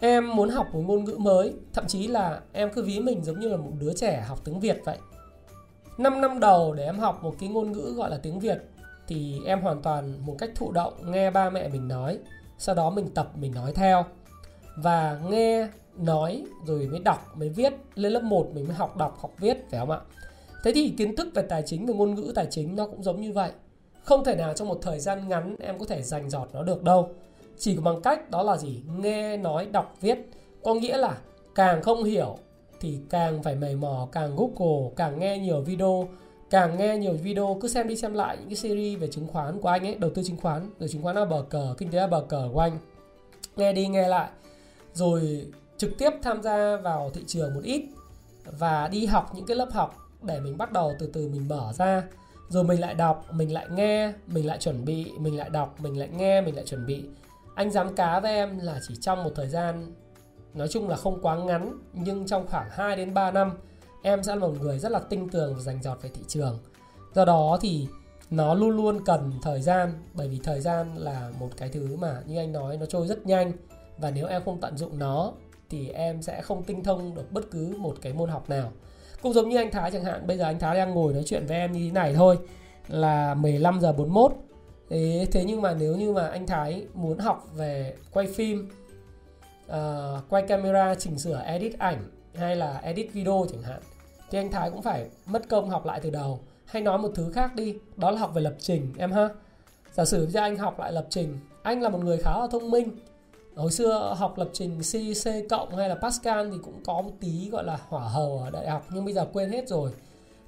Em muốn học một ngôn ngữ mới, thậm chí là em cứ ví mình giống như là một đứa trẻ học tiếng việt vậy. 5 năm đầu để em học một cái ngôn ngữ gọi là tiếng việt, thì em hoàn toàn một cách thụ động nghe ba mẹ mình nói, sau đó mình tập, mình nói theo. Và nghe, nói, rồi mới đọc, mới viết, lên lớp 1 mình mới học đọc, học viết, phải không ạ? Thế thì kiến thức về tài chính và ngôn ngữ tài chính nó cũng giống như vậy. Không thể nào trong một thời gian ngắn em có thể dành giọt nó được đâu chỉ bằng cách đó là gì? Nghe, nói, đọc, viết. Có nghĩa là càng không hiểu thì càng phải mày mò, càng google, càng nghe nhiều video. Càng nghe nhiều video, cứ xem đi xem lại những cái series về chứng khoán của anh ấy, đầu tư chứng khoán, rồi chứng khoán là bờ cờ, kinh tế là bờ cờ của anh. Nghe đi nghe lại, rồi trực tiếp tham gia vào thị trường một ít và đi học những cái lớp học để mình bắt đầu từ từ mình mở ra. Rồi mình lại đọc, mình lại nghe, mình lại chuẩn bị, mình lại đọc, mình lại nghe, mình lại chuẩn bị anh dám cá với em là chỉ trong một thời gian nói chung là không quá ngắn nhưng trong khoảng 2 đến 3 năm em sẽ là một người rất là tinh tường và dành dọt về thị trường. Do đó thì nó luôn luôn cần thời gian bởi vì thời gian là một cái thứ mà như anh nói nó trôi rất nhanh và nếu em không tận dụng nó thì em sẽ không tinh thông được bất cứ một cái môn học nào. Cũng giống như anh Thái chẳng hạn, bây giờ anh Thái đang ngồi nói chuyện với em như thế này thôi là 15 giờ 41 thế, thế nhưng mà nếu như mà anh Thái muốn học về quay phim uh, quay camera chỉnh sửa edit ảnh hay là edit video chẳng hạn thì anh Thái cũng phải mất công học lại từ đầu. Hay nói một thứ khác đi đó là học về lập trình em ha? Giả sử cho anh học lại lập trình anh là một người khá là thông minh. Hồi xưa học lập trình C, C cộng hay là Pascal thì cũng có một tí gọi là hỏa hầu ở đại học nhưng bây giờ quên hết rồi.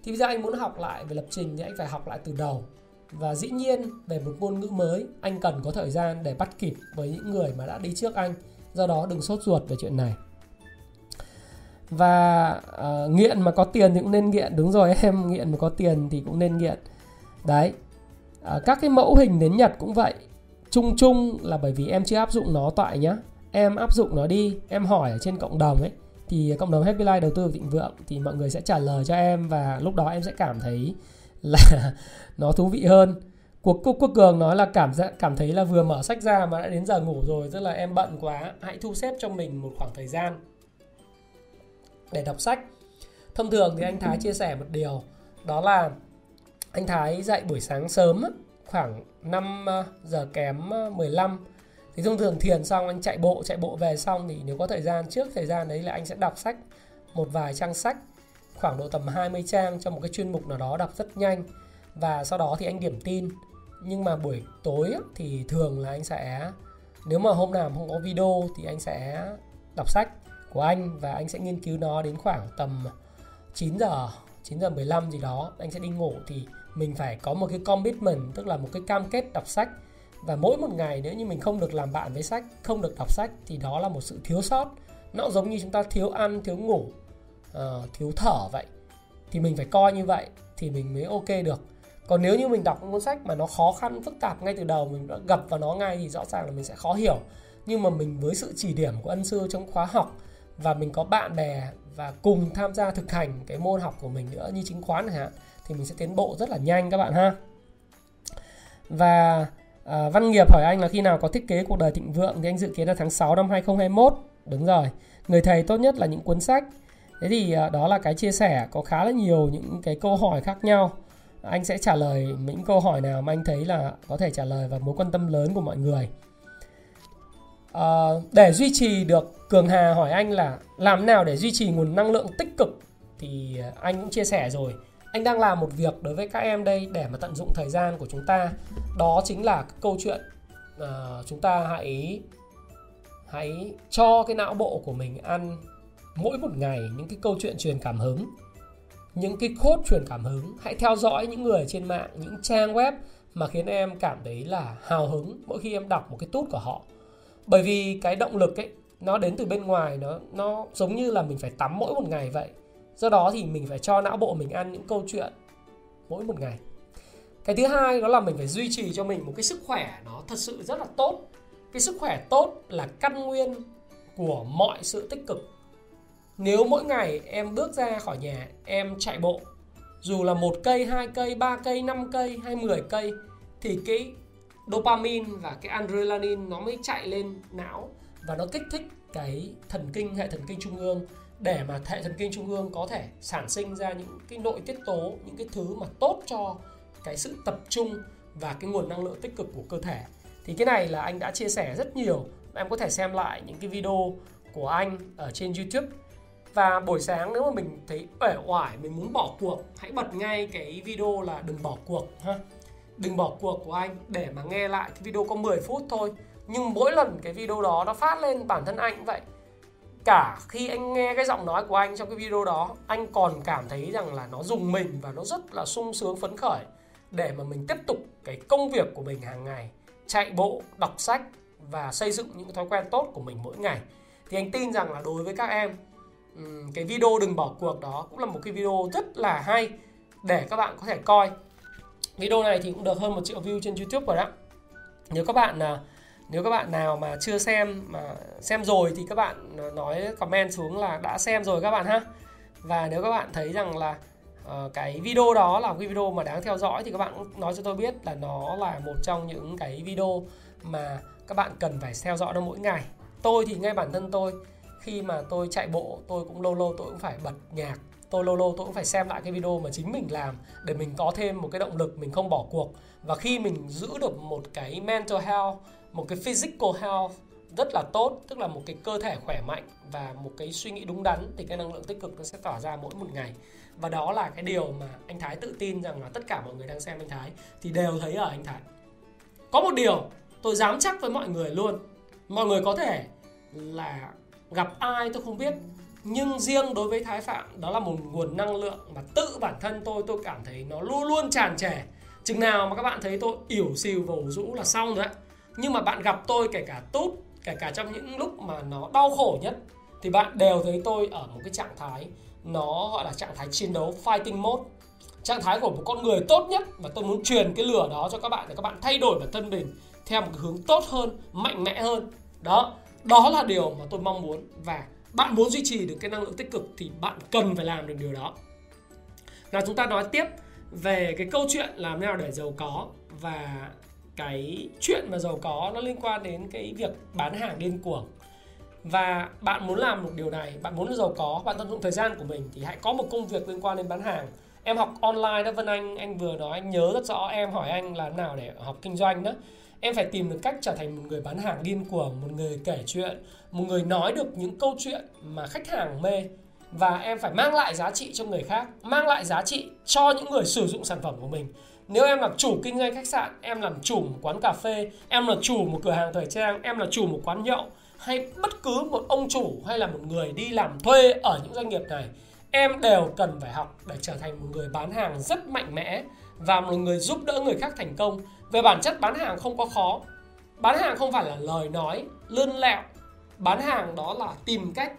Thì bây giờ anh muốn học lại về lập trình thì anh phải học lại từ đầu và dĩ nhiên về một ngôn ngữ mới anh cần có thời gian để bắt kịp với những người mà đã đi trước anh. Do đó đừng sốt ruột về chuyện này. Và uh, nghiện mà có tiền thì cũng nên nghiện. Đúng rồi em nghiện mà có tiền thì cũng nên nghiện. Đấy. Uh, các cái mẫu hình đến nhật cũng vậy. Chung chung là bởi vì em chưa áp dụng nó tại nhá. Em áp dụng nó đi. Em hỏi ở trên cộng đồng ấy. Thì cộng đồng Happy Life đầu tư thịnh vượng thì mọi người sẽ trả lời cho em và lúc đó em sẽ cảm thấy là nó thú vị hơn. Cuộc quốc quốc cường nói là cảm giác, cảm thấy là vừa mở sách ra mà đã đến giờ ngủ rồi, tức là em bận quá, hãy thu xếp cho mình một khoảng thời gian để đọc sách. Thông thường thì anh Thái chia sẻ một điều, đó là anh Thái dậy buổi sáng sớm khoảng 5 ờ, giờ kém ờ, 15 thì thông thường thiền xong, anh chạy bộ chạy bộ về xong thì nếu có thời gian, trước thời gian đấy là anh sẽ đọc sách, một vài trang sách khoảng độ tầm 20 trang cho một cái chuyên mục nào đó đọc rất nhanh. Và sau đó thì anh điểm tin. Nhưng mà buổi tối thì thường là anh sẽ, nếu mà hôm nào không có video thì anh sẽ đọc sách của anh và anh sẽ nghiên cứu nó đến khoảng tầm 9 giờ 9 giờ 15 gì đó, anh sẽ đi ngủ. Thì mình phải có một cái commitment, tức là một cái cam kết đọc sách. Và mỗi một ngày nếu như mình không được làm bạn với sách, không được đọc sách thì đó là một sự thiếu sót. Nó giống như chúng ta thiếu ăn, thiếu ngủ uh, thiếu thở vậy thì mình phải coi như vậy thì mình mới ok được. Còn nếu như mình đọc cuốn sách mà nó khó khăn phức tạp ngay từ đầu mình đã gặp vào nó ngay thì rõ ràng là mình sẽ khó hiểu. Nhưng mà mình với sự chỉ điểm của ân sư trong khóa học và mình có bạn bè và cùng tham gia thực hành cái môn học của mình nữa như chứng khoán chẳng hạn thì mình sẽ tiến bộ rất là nhanh các bạn ha. Và à, Văn Nghiệp hỏi anh là khi nào có thiết kế cuộc đời thịnh vượng thì anh dự kiến là tháng 6 năm 2021 đúng rồi. Người thầy tốt nhất là những cuốn sách thế thì à, đó là cái chia sẻ có khá là nhiều những cái câu hỏi khác nhau. Anh sẽ trả lời những câu hỏi nào mà anh thấy là có thể trả lời và mối quan tâm lớn của mọi người. À, để duy trì được cường hà hỏi anh là làm nào để duy trì nguồn năng lượng tích cực thì à, anh cũng chia sẻ rồi. Anh đang làm một việc đối với các em đây để mà tận dụng thời gian của chúng ta. Đó chính là câu chuyện à, chúng ta hãy hãy cho cái não bộ của mình ăn mỗi một ngày những cái câu chuyện truyền cảm hứng, những cái code truyền cảm hứng. Hãy theo dõi những người trên mạng, những trang web mà khiến em cảm thấy là hào hứng mỗi khi em đọc một cái tút của họ. Bởi vì cái động lực ấy, nó đến từ bên ngoài, nó nó giống như là mình phải tắm mỗi một ngày vậy. Do đó thì mình phải cho não bộ mình ăn những câu chuyện mỗi một ngày. Cái thứ hai đó là mình phải duy trì cho mình một cái sức khỏe nó thật sự rất là tốt. Cái sức khỏe tốt là căn nguyên của mọi sự tích cực nếu mỗi ngày em bước ra khỏi nhà, em chạy bộ, dù là một cây, hai cây, ba cây, năm cây hay 10 cây, thì cái dopamine và cái adrenaline nó mới chạy lên não và nó kích thích cái thần kinh, hệ thần kinh trung ương để mà hệ thần kinh trung ương có thể sản sinh ra những cái nội tiết tố, những cái thứ mà tốt cho cái sự tập trung và cái nguồn năng lượng tích cực của cơ thể. Thì cái này là anh đã chia sẻ rất nhiều. Em có thể xem lại những cái video của anh ở trên YouTube và buổi sáng nếu mà mình thấy uể oải, mình muốn bỏ cuộc, hãy bật ngay cái video là đừng bỏ cuộc ha. Đừng bỏ cuộc của anh để mà nghe lại cái video có 10 phút thôi. Nhưng mỗi lần cái video đó nó phát lên bản thân anh cũng vậy, cả khi anh nghe cái giọng nói của anh trong cái video đó, anh còn cảm thấy rằng là nó dùng mình và nó rất là sung sướng, phấn khởi để mà mình tiếp tục cái công việc của mình hàng ngày, chạy bộ, đọc sách và xây dựng những thói quen tốt của mình mỗi ngày. Thì anh tin rằng là đối với các em cái video đừng bỏ cuộc đó cũng là một cái video rất là hay để các bạn có thể coi. Video này thì cũng được hơn một triệu view trên YouTube rồi đó. Nếu các bạn à, nếu các bạn nào mà chưa xem mà xem rồi thì các bạn à, nói comment xuống là đã xem rồi các bạn ha. Và nếu các bạn thấy rằng là uh, cái video đó là cái video mà đáng theo dõi thì các bạn cũng nói cho tôi biết là nó là một trong những cái video mà các bạn cần phải theo dõi nó mỗi ngày. Tôi thì ngay bản thân tôi khi mà tôi chạy bộ, tôi cũng lâu lâu tôi cũng phải bật nhạc. Tôi lâu lâu tôi cũng phải xem lại cái video mà chính mình làm để mình có thêm một cái động lực, mình không bỏ cuộc. Và khi mình giữ được một cái mental health, một cái physical health rất là tốt, tức là một cái cơ thể khỏe mạnh và một cái suy nghĩ đúng đắn, thì cái năng lượng tích cực nó sẽ tỏa ra mỗi một ngày. Và đó là cái điều mà anh Thái tự tin rằng là tất cả mọi người đang xem anh Thái thì đều thấy ở anh Thái. Có một điều tôi dám chắc với mọi người luôn. Mọi người có thể là gặp ai tôi không biết, nhưng riêng đối với Thái Phạm, đó là một nguồn năng lượng mà tự bản thân tôi tôi cảm thấy nó luôn luôn tràn trề. Chừng nào mà các bạn thấy tôi ỉu xìu vồ rũ là xong rồi đấy nhưng mà bạn gặp tôi kể cả tốt, kể cả trong những lúc mà nó đau khổ nhất, thì bạn đều thấy tôi ở một cái trạng thái, nó gọi là trạng thái chiến đấu, fighting mode. Trạng thái của một con người tốt nhất và tôi muốn truyền cái lửa đó cho các bạn để các bạn thay đổi bản thân mình theo một hướng tốt hơn, mạnh mẽ hơn. Đó đó là điều mà tôi mong muốn và bạn muốn duy trì được cái năng lượng tích cực thì bạn cần phải làm được điều đó. Nào chúng ta nói tiếp về cái câu chuyện làm nào để giàu có và cái chuyện mà giàu có nó liên quan đến cái việc bán hàng điên cuồng. Và bạn muốn làm một điều này, bạn muốn giàu có, bạn tận dụng thời gian của mình thì hãy có một công việc liên quan đến bán hàng. Em học online đó, Vân Anh anh vừa nói, anh nhớ rất rõ, em hỏi anh là nào để học kinh doanh đó em phải tìm được cách trở thành một người bán hàng điên cuồng, một người kể chuyện, một người nói được những câu chuyện mà khách hàng mê. Và em phải mang lại giá trị cho người khác, mang lại giá trị cho những người sử dụng sản phẩm của mình. Nếu em là chủ kinh doanh khách sạn, em làm chủ một quán cà phê, em là chủ một cửa hàng thời trang, em là chủ một quán nhậu, hay bất cứ một ông chủ hay là một người đi làm thuê ở những doanh nghiệp này, em đều cần phải học để trở thành một người bán hàng rất mạnh mẽ và một người giúp đỡ người khác thành công về bản chất bán hàng không có khó. Bán hàng không phải là lời nói, lươn lẹo. Bán hàng đó là tìm cách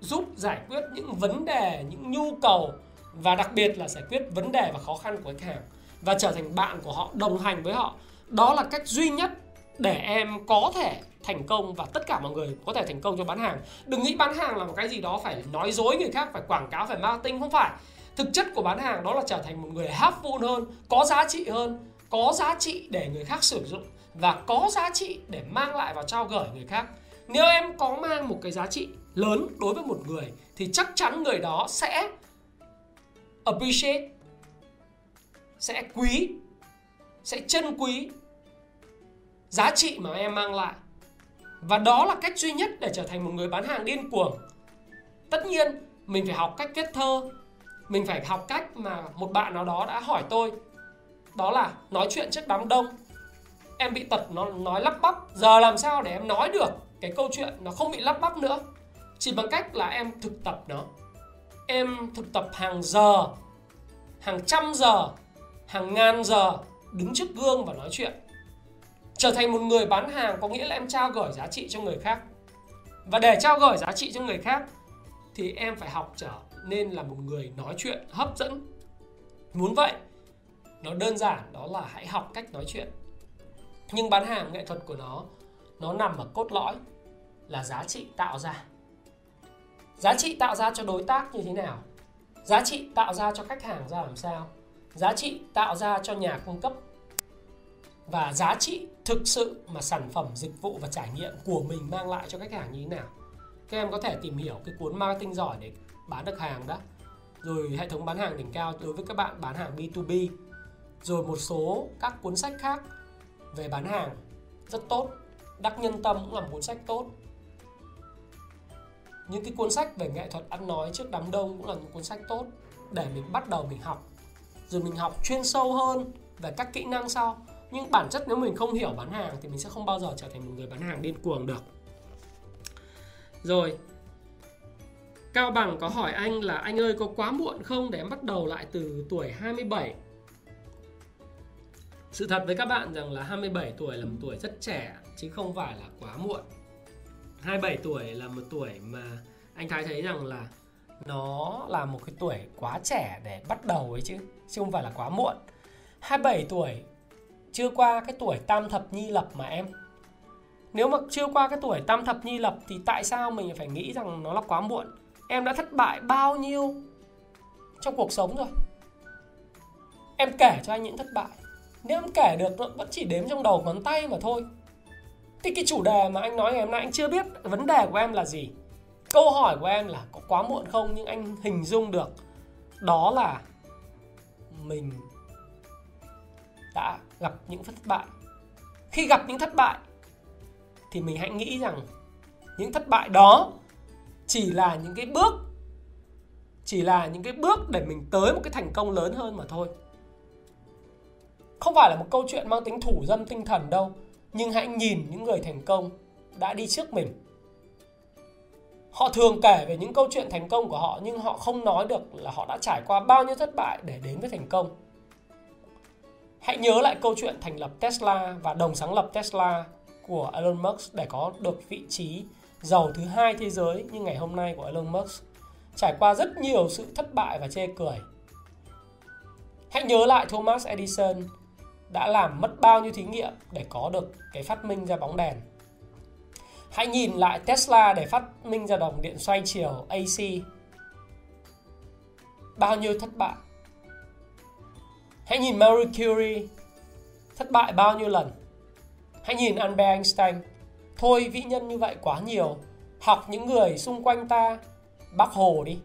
giúp giải quyết những vấn đề, những nhu cầu và đặc biệt là giải quyết vấn đề và khó khăn của khách hàng và trở thành bạn của họ, đồng hành với họ. Đó là cách duy nhất để em có thể thành công và tất cả mọi người có thể thành công trong bán hàng. Đừng nghĩ bán hàng là một cái gì đó phải nói dối người khác, phải quảng cáo, phải marketing, không phải. Thực chất của bán hàng đó là trở thành một người helpful hơn, có giá trị hơn có giá trị để người khác sử dụng và có giá trị để mang lại và trao gửi người khác. Nếu em có mang một cái giá trị lớn đối với một người thì chắc chắn người đó sẽ appreciate, sẽ quý, sẽ trân quý giá trị mà em mang lại. Và đó là cách duy nhất để trở thành một người bán hàng điên cuồng. Tất nhiên, mình phải học cách kết thơ, mình phải học cách mà một bạn nào đó đã hỏi tôi đó là nói chuyện trước đám đông. Em bị tật, nó nói lắp bắp. Giờ làm sao để em nói được cái câu chuyện nó không bị lắp bắp nữa? Chỉ bằng cách là em thực tập nó. Em thực tập hàng giờ, hàng trăm giờ, hàng ngàn giờ đứng trước gương và nói chuyện. Trở thành một người bán hàng có nghĩa là em trao gửi giá trị cho người khác. Và để trao gửi giá trị cho người khác thì em phải học trở nên là một người nói chuyện hấp dẫn. Muốn vậy nó đơn giản, đó là hãy học cách nói chuyện. Nhưng bán hàng nghệ thuật của nó nó nằm ở cốt lõi là giá trị tạo ra. Giá trị tạo ra cho đối tác như thế nào? Giá trị tạo ra cho khách hàng ra làm sao? Giá trị tạo ra cho nhà cung cấp? Và giá trị thực sự mà sản phẩm, dịch vụ và trải nghiệm của mình mang lại cho khách hàng như thế nào? Các em có thể tìm hiểu cái cuốn marketing giỏi để bán được hàng đó. Rồi hệ thống bán hàng đỉnh cao đối với các bạn bán hàng B2B rồi một số các cuốn sách khác về bán hàng. Rất tốt. Đắc nhân tâm cũng là một cuốn sách tốt. Những cái cuốn sách về nghệ thuật ăn nói trước đám đông cũng là những cuốn sách tốt để mình bắt đầu mình học. Rồi mình học chuyên sâu hơn về các kỹ năng sau. Nhưng bản chất nếu mình không hiểu bán hàng thì mình sẽ không bao giờ trở thành một người bán hàng điên cuồng được. Rồi, Cao Bằng có hỏi anh là anh ơi có quá muộn không để em bắt đầu lại từ tuổi 27 sự thật với các bạn rằng là 27 tuổi là một tuổi rất trẻ, chứ không phải là quá muộn. 27 tuổi là một tuổi mà anh Thái thấy rằng là nó là một cái tuổi quá trẻ để bắt đầu ấy chứ chứ không phải là quá muộn. 27 tuổi chưa qua cái tuổi tam thập nhi lập mà em. Nếu mà chưa qua cái tuổi tam thập nhi lập thì tại sao mình phải nghĩ rằng nó là quá muộn? Em đã thất bại bao nhiêu trong cuộc sống rồi? Em kể cho anh những thất bại nếu em kể được, nó vẫn chỉ đếm trong đầu ngón tay mà thôi. Thì cái chủ đề mà anh nói ngày hôm nay anh chưa biết vấn đề của em là gì. Câu hỏi của em là có quá muộn không nhưng anh hình dung được. Đó là mình đã gặp những thất bại. Khi gặp những thất bại thì mình hãy nghĩ rằng những thất bại đó chỉ là những cái bước, chỉ là những cái bước để mình tới một cái thành công lớn hơn mà thôi không phải là một câu chuyện mang tính thủ dâm tinh thần đâu, nhưng hãy nhìn những người thành công đã đi trước mình. Họ thường kể về những câu chuyện thành công của họ, nhưng họ không nói được là họ đã trải qua bao nhiêu thất bại để đến với thành công. Hãy nhớ lại câu chuyện thành lập tesla và đồng sáng lập tesla của elon musk để có được vị trí giàu thứ hai thế giới như ngày hôm nay của elon musk, trải qua rất nhiều sự thất bại và chê cười. Hãy nhớ lại thomas edison đã làm mất bao nhiêu thí nghiệm để có được cái phát minh ra bóng đèn. Hãy nhìn lại Tesla để phát minh ra dòng điện xoay chiều AC. Bao nhiêu thất bại. Hãy nhìn Marie Curie, thất bại bao nhiêu lần. Hãy nhìn Albert Einstein. Thôi, vĩ nhân như vậy quá nhiều. Học những người xung quanh ta. Bác Hồ đi.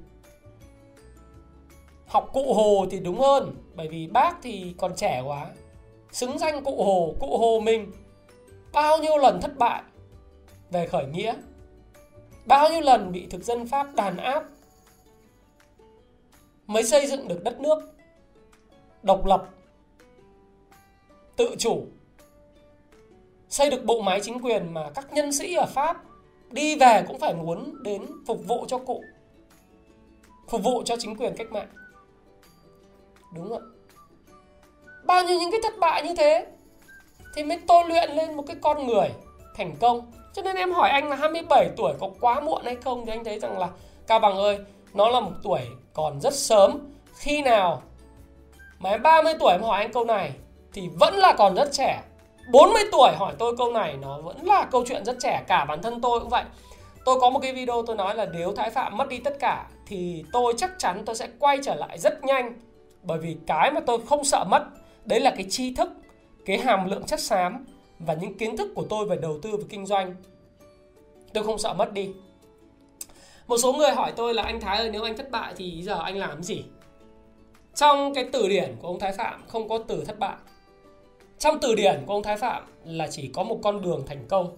Học cụ Hồ thì đúng hơn. Bởi vì bác thì còn trẻ quá xứng danh cụ Hồ, cụ Hồ mình bao nhiêu lần thất bại về khởi nghĩa, bao nhiêu lần bị thực dân Pháp đàn áp mới xây dựng được đất nước độc lập, tự chủ, xây được bộ máy chính quyền mà các nhân sĩ ở Pháp đi về cũng phải muốn đến phục vụ cho cụ, phục vụ cho chính quyền cách mạng. Đúng không? Bao nhiêu những cái thất bại như thế thì mới tôi luyện lên một cái con người thành công. Cho nên em hỏi anh là 27 tuổi có quá muộn hay không thì anh thấy rằng là, Cao Bằng ơi, nó là một tuổi còn rất sớm. Khi nào mà em 30 tuổi em hỏi anh câu này thì vẫn là còn rất trẻ. 40 tuổi hỏi tôi câu này nó vẫn là câu chuyện rất trẻ. Cả bản thân tôi cũng vậy. Tôi có một cái video tôi nói là nếu Thái Phạm mất đi tất cả thì tôi chắc chắn tôi sẽ quay trở lại rất nhanh. Bởi vì cái mà tôi không sợ mất đấy là cái tri thức, cái hàm lượng chất xám và những kiến thức của tôi về đầu tư và kinh doanh. Tôi không sợ mất đi. Một số người hỏi tôi là, anh Thái ơi, nếu anh thất bại thì giờ anh làm gì? Trong cái từ điển của ông Thái Phạm, không có từ thất bại. Trong từ điển của ông Thái Phạm là chỉ có một con đường thành công.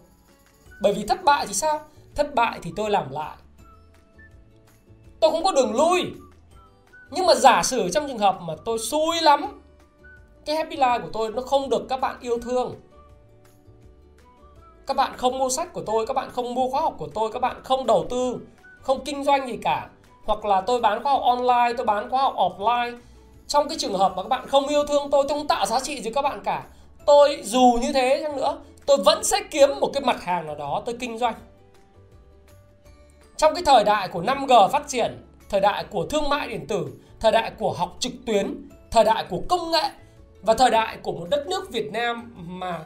Bởi vì thất bại thì sao? Thất bại thì tôi làm lại. Tôi không có đường lui. Nhưng mà giả sử trong trường hợp mà tôi xui lắm cái happy life của tôi nó không được các bạn yêu thương. Các bạn không mua sách của tôi, các bạn không mua khóa học của tôi, các bạn không đầu tư, không kinh doanh gì cả. Hoặc là tôi bán khóa học online, tôi bán khóa học offline. Trong cái trường hợp mà các bạn không yêu thương tôi tôi không tạo giá trị gì các bạn cả. Tôi dù như thế chăng nữa, tôi vẫn sẽ kiếm một cái mặt hàng nào đó tôi kinh doanh. Trong cái thời đại của 5G phát triển, thời đại của thương mại điện tử, thời đại của học trực tuyến, thời đại của công nghệ và thời đại của một đất nước Việt Nam mà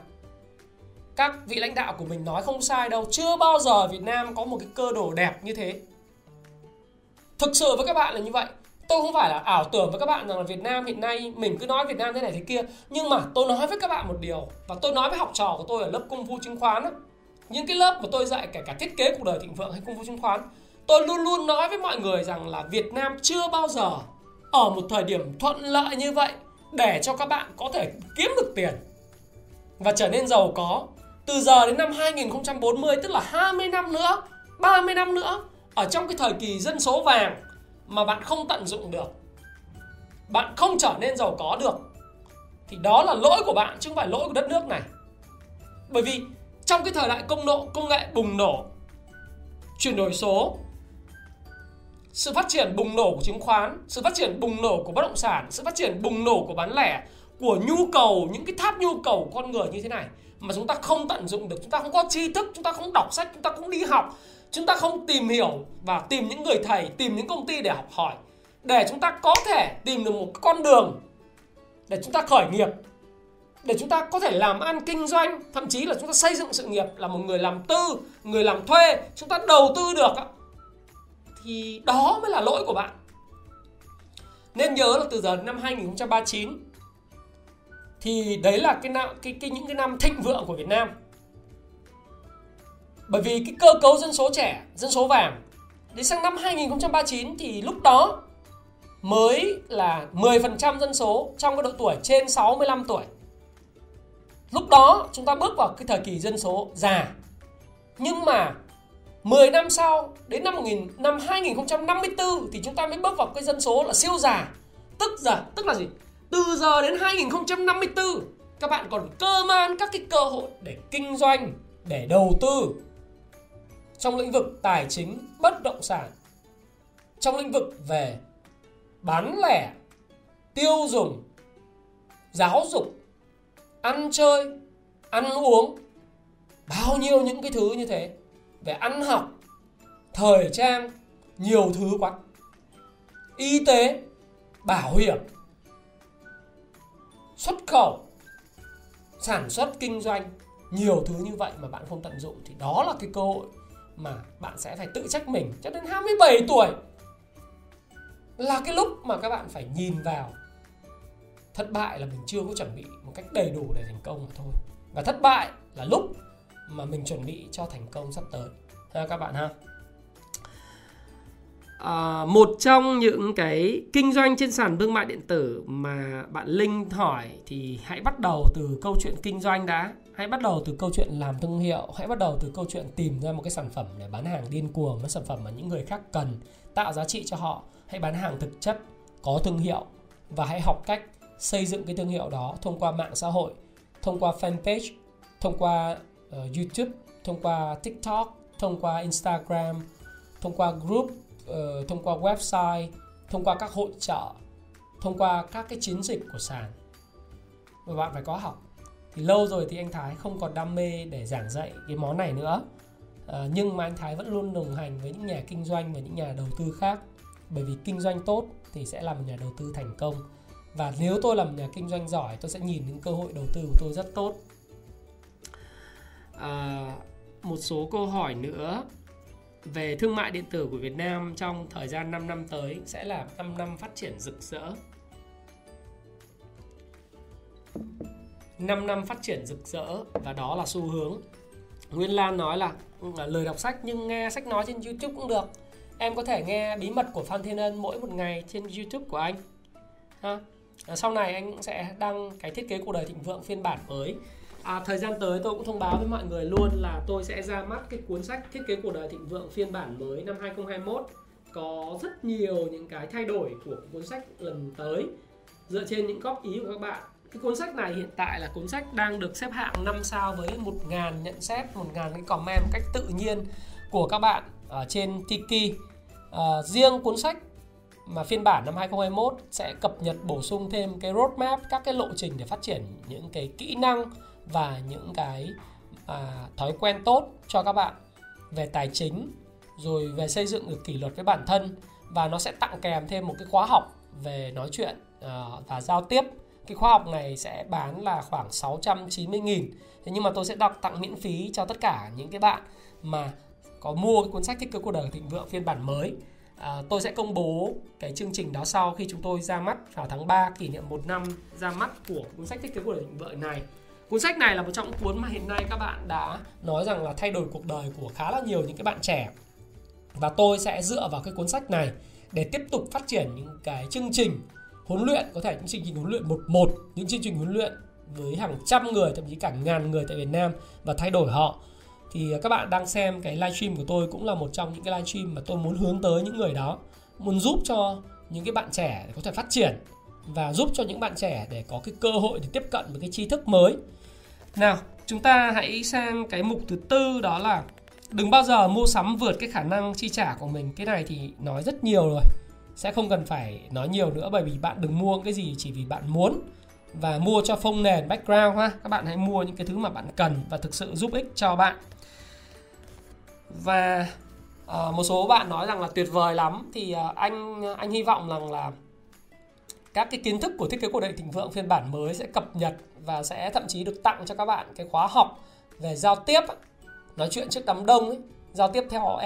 các vị lãnh đạo của mình nói không sai đâu, chưa bao giờ Việt Nam có một cái cơ đồ đẹp như thế. Thực sự với các bạn là như vậy. Tôi không phải là ảo tưởng với các bạn rằng là Việt Nam hiện nay, mình cứ nói Việt Nam thế này thế kia, nhưng mà tôi nói với các bạn một điều, và tôi nói với học trò của tôi ở lớp công vụ chứng khoán đó. những cái lớp mà tôi dạy, kể cả thiết kế cuộc đời thịnh vượng hay công vụ chứng khoán, tôi luôn luôn nói với mọi người rằng là Việt Nam chưa bao giờ ở một thời điểm thuận lợi như vậy để cho các bạn có thể kiếm được tiền. Và trở nên giàu có, từ giờ đến năm 2040 tức là 20 năm nữa 30 năm nữa, ở trong cái thời kỳ dân số vàng mà bạn không tận dụng được, bạn không trở nên giàu có được, thì đó là lỗi của bạn chứ không phải lỗi của đất nước này. Bởi vì trong cái thời đại công nộ, công nghệ bùng nổ, chuyển đổi số sự phát triển bùng nổ của chứng khoán, sự phát triển bùng nổ của bất động sản, sự phát triển bùng nổ của bán lẻ, của nhu cầu, những cái tháp nhu cầu của con người như thế này mà chúng ta không tận dụng được, chúng ta không có tri thức, chúng ta không đọc sách, chúng ta không đi học, chúng ta không tìm hiểu và tìm những người thầy, tìm những công ty để học hỏi để chúng ta có thể tìm được một con đường để chúng ta khởi nghiệp để chúng ta có thể làm ăn kinh doanh thậm chí là chúng ta xây dựng sự nghiệp là một người làm tư người làm thuê chúng ta đầu tư được thì đó mới là lỗi của bạn nên nhớ là từ giờ đến năm 2039 thì đấy là cái năm cái, cái những cái năm thịnh vượng của Việt Nam bởi vì cái cơ cấu dân số trẻ dân số vàng đến sang năm 2039 thì lúc đó mới là 10% dân số trong cái độ tuổi trên 65 tuổi. Lúc đó chúng ta bước vào cái thời kỳ dân số già. Nhưng mà 10 năm sau đến năm 1000 năm 2054 thì chúng ta mới bước vào cái dân số là siêu già. Tức giờ tức là gì? Từ giờ đến 2054 các bạn còn cơ man các cái cơ hội để kinh doanh, để đầu tư trong lĩnh vực tài chính, bất động sản, trong lĩnh vực về bán lẻ, tiêu dùng, giáo dục, ăn chơi, ăn uống, bao nhiêu những cái thứ như thế về ăn học, thời trang, nhiều thứ quá. Y tế, bảo hiểm, xuất khẩu, sản xuất kinh doanh, nhiều thứ như vậy mà bạn không tận dụng thì đó là cái cơ hội mà bạn sẽ phải tự trách mình cho đến 27 tuổi là cái lúc mà các bạn phải nhìn vào thất bại là mình chưa có chuẩn bị một cách đầy đủ để thành công mà thôi và thất bại là lúc mà mình chuẩn bị cho thành công sắp tới. Ha các bạn ha. À, một trong những cái kinh doanh trên sàn thương mại điện tử mà bạn Linh hỏi thì hãy bắt đầu từ câu chuyện kinh doanh đã. Hãy bắt đầu từ câu chuyện làm thương hiệu. Hãy bắt đầu từ câu chuyện tìm ra một cái sản phẩm để bán hàng điên cuồng. Với sản phẩm mà những người khác cần tạo giá trị cho họ. Hãy bán hàng thực chất có thương hiệu và hãy học cách xây dựng cái thương hiệu đó thông qua mạng xã hội thông qua fanpage thông qua uh, youtube thông qua tiktok thông qua instagram thông qua group uh, thông qua website thông qua các hội trợ thông qua các cái chiến dịch của sàn. Và bạn phải có học. Thì lâu rồi thì anh Thái không còn đam mê để giảng dạy cái món này nữa. Uh, nhưng mà anh Thái vẫn luôn đồng hành với những nhà kinh doanh và những nhà đầu tư khác. Bởi vì kinh doanh tốt thì sẽ làm một nhà đầu tư thành công. Và nếu tôi làm nhà kinh doanh giỏi tôi sẽ nhìn những cơ hội đầu tư của tôi rất tốt à, một số câu hỏi nữa về thương mại điện tử của Việt Nam trong thời gian 5 năm tới sẽ là 5 năm phát triển rực rỡ. 5 năm phát triển rực rỡ và đó là xu hướng. Nguyên Lan nói là, là lời đọc sách nhưng nghe sách nói trên YouTube cũng được. Em có thể nghe bí mật của Phan Thiên Ân mỗi một ngày trên YouTube của anh. Ha. Ờ, sau này anh cũng sẽ đăng cái thiết kế cuộc đời thịnh vượng phiên bản mới à, thời gian tới tôi cũng thông báo với mọi người luôn là tôi sẽ ra mắt cái cuốn sách thiết kế cuộc đời thịnh vượng phiên bản mới năm 2021 có rất nhiều những cái thay đổi của cuốn sách lần tới dựa trên những góp ý của các bạn. Cái cuốn sách này hiện tại là cuốn sách đang được xếp hạng 5 sao với 1.000 nhận xét 1.000 cái comment một cách tự nhiên của các bạn ở trên Tiki. À, riêng cuốn sách mà phiên bản năm 2021 sẽ cập nhật bổ sung thêm cái roadmap các cái lộ trình để phát triển những cái kỹ năng và những cái à, thói quen tốt cho các bạn về tài chính rồi về xây dựng được kỷ luật với bản thân. Và nó sẽ tặng kèm thêm một cái khóa học về nói chuyện à, và giao tiếp. Cái khóa học này sẽ bán là khoảng 690 nghìn. Thế nhưng mà tôi sẽ đọc tặng miễn phí cho tất cả những cái bạn mà có mua cái cuốn sách thiết kế cuộc đời thịnh vượng phiên bản mới. À, tôi sẽ công bố cái chương trình đó sau khi chúng tôi ra mắt vào tháng 3 kỷ niệm một năm ra mắt của cuốn sách thiết kế cuộc đời thịnh vượng này cuốn sách này là một trong những cuốn mà hiện nay các bạn đã nói rằng là thay đổi cuộc đời của khá là nhiều những cái bạn trẻ. Và tôi sẽ dựa vào cái cuốn sách này để tiếp tục phát triển những cái chương trình huấn luyện, có thể những chương trình huấn luyện một một, những chương trình huấn luyện với hàng trăm người, thậm chí cả ngàn người tại Việt Nam và thay đổi họ. Thì các bạn đang xem cái livestream của tôi cũng là một trong những cái livestream mà tôi muốn hướng tới những người đó, muốn giúp cho những cái bạn trẻ có thể phát triển và giúp cho những bạn trẻ để có cái cơ hội để tiếp cận với cái tri thức mới nào chúng ta hãy sang cái mục thứ tư đó là đừng bao giờ mua sắm vượt cái khả năng chi trả của mình. Cái này thì nói rất nhiều rồi sẽ không cần phải nói nhiều nữa bởi vì bạn đừng mua cái gì chỉ vì bạn muốn và mua cho phông nền background ha. Các bạn hãy mua những cái thứ mà bạn cần và thực sự giúp ích cho bạn. Và uh, một số bạn nói rằng là tuyệt vời lắm. Thì uh, anh anh hy vọng rằng là các cái kiến thức của thiết kế cuộc đời thịnh vượng phiên bản mới sẽ cập nhật và sẽ thậm chí được tặng cho các bạn cái khóa học về giao tiếp nói chuyện trước đám đông ấy, giao tiếp theo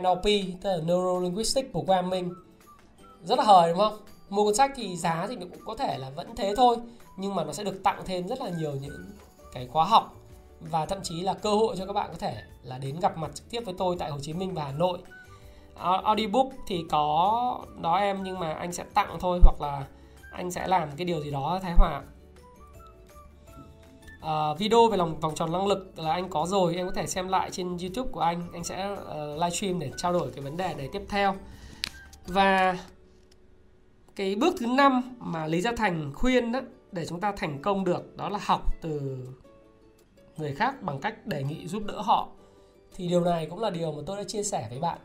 NLP tức là Neuro Linguistic Programming. Rất là hời đúng không? Mua cuốn sách thì giá thì cũng có thể là vẫn thế thôi nhưng mà nó sẽ được tặng thêm rất là nhiều những cái khóa học và thậm chí là cơ hội cho các bạn có thể là đến gặp mặt trực tiếp với tôi tại Hồ Chí Minh và Hà Nội. Audiobook thì có đó em nhưng mà anh sẽ tặng thôi hoặc là anh sẽ làm cái điều gì đó thái hòa uh, video về lòng vòng tròn năng lực là anh có rồi em có thể xem lại trên youtube của anh. Anh sẽ ờ, uh, livestream để trao đổi cái vấn đề này tiếp theo. Và cái bước thứ năm mà lý gia thành khuyên đó để chúng ta thành công được đó là học từ người khác bằng cách đề nghị giúp đỡ họ. Thì điều này cũng là điều mà tôi đã chia sẻ với bạn.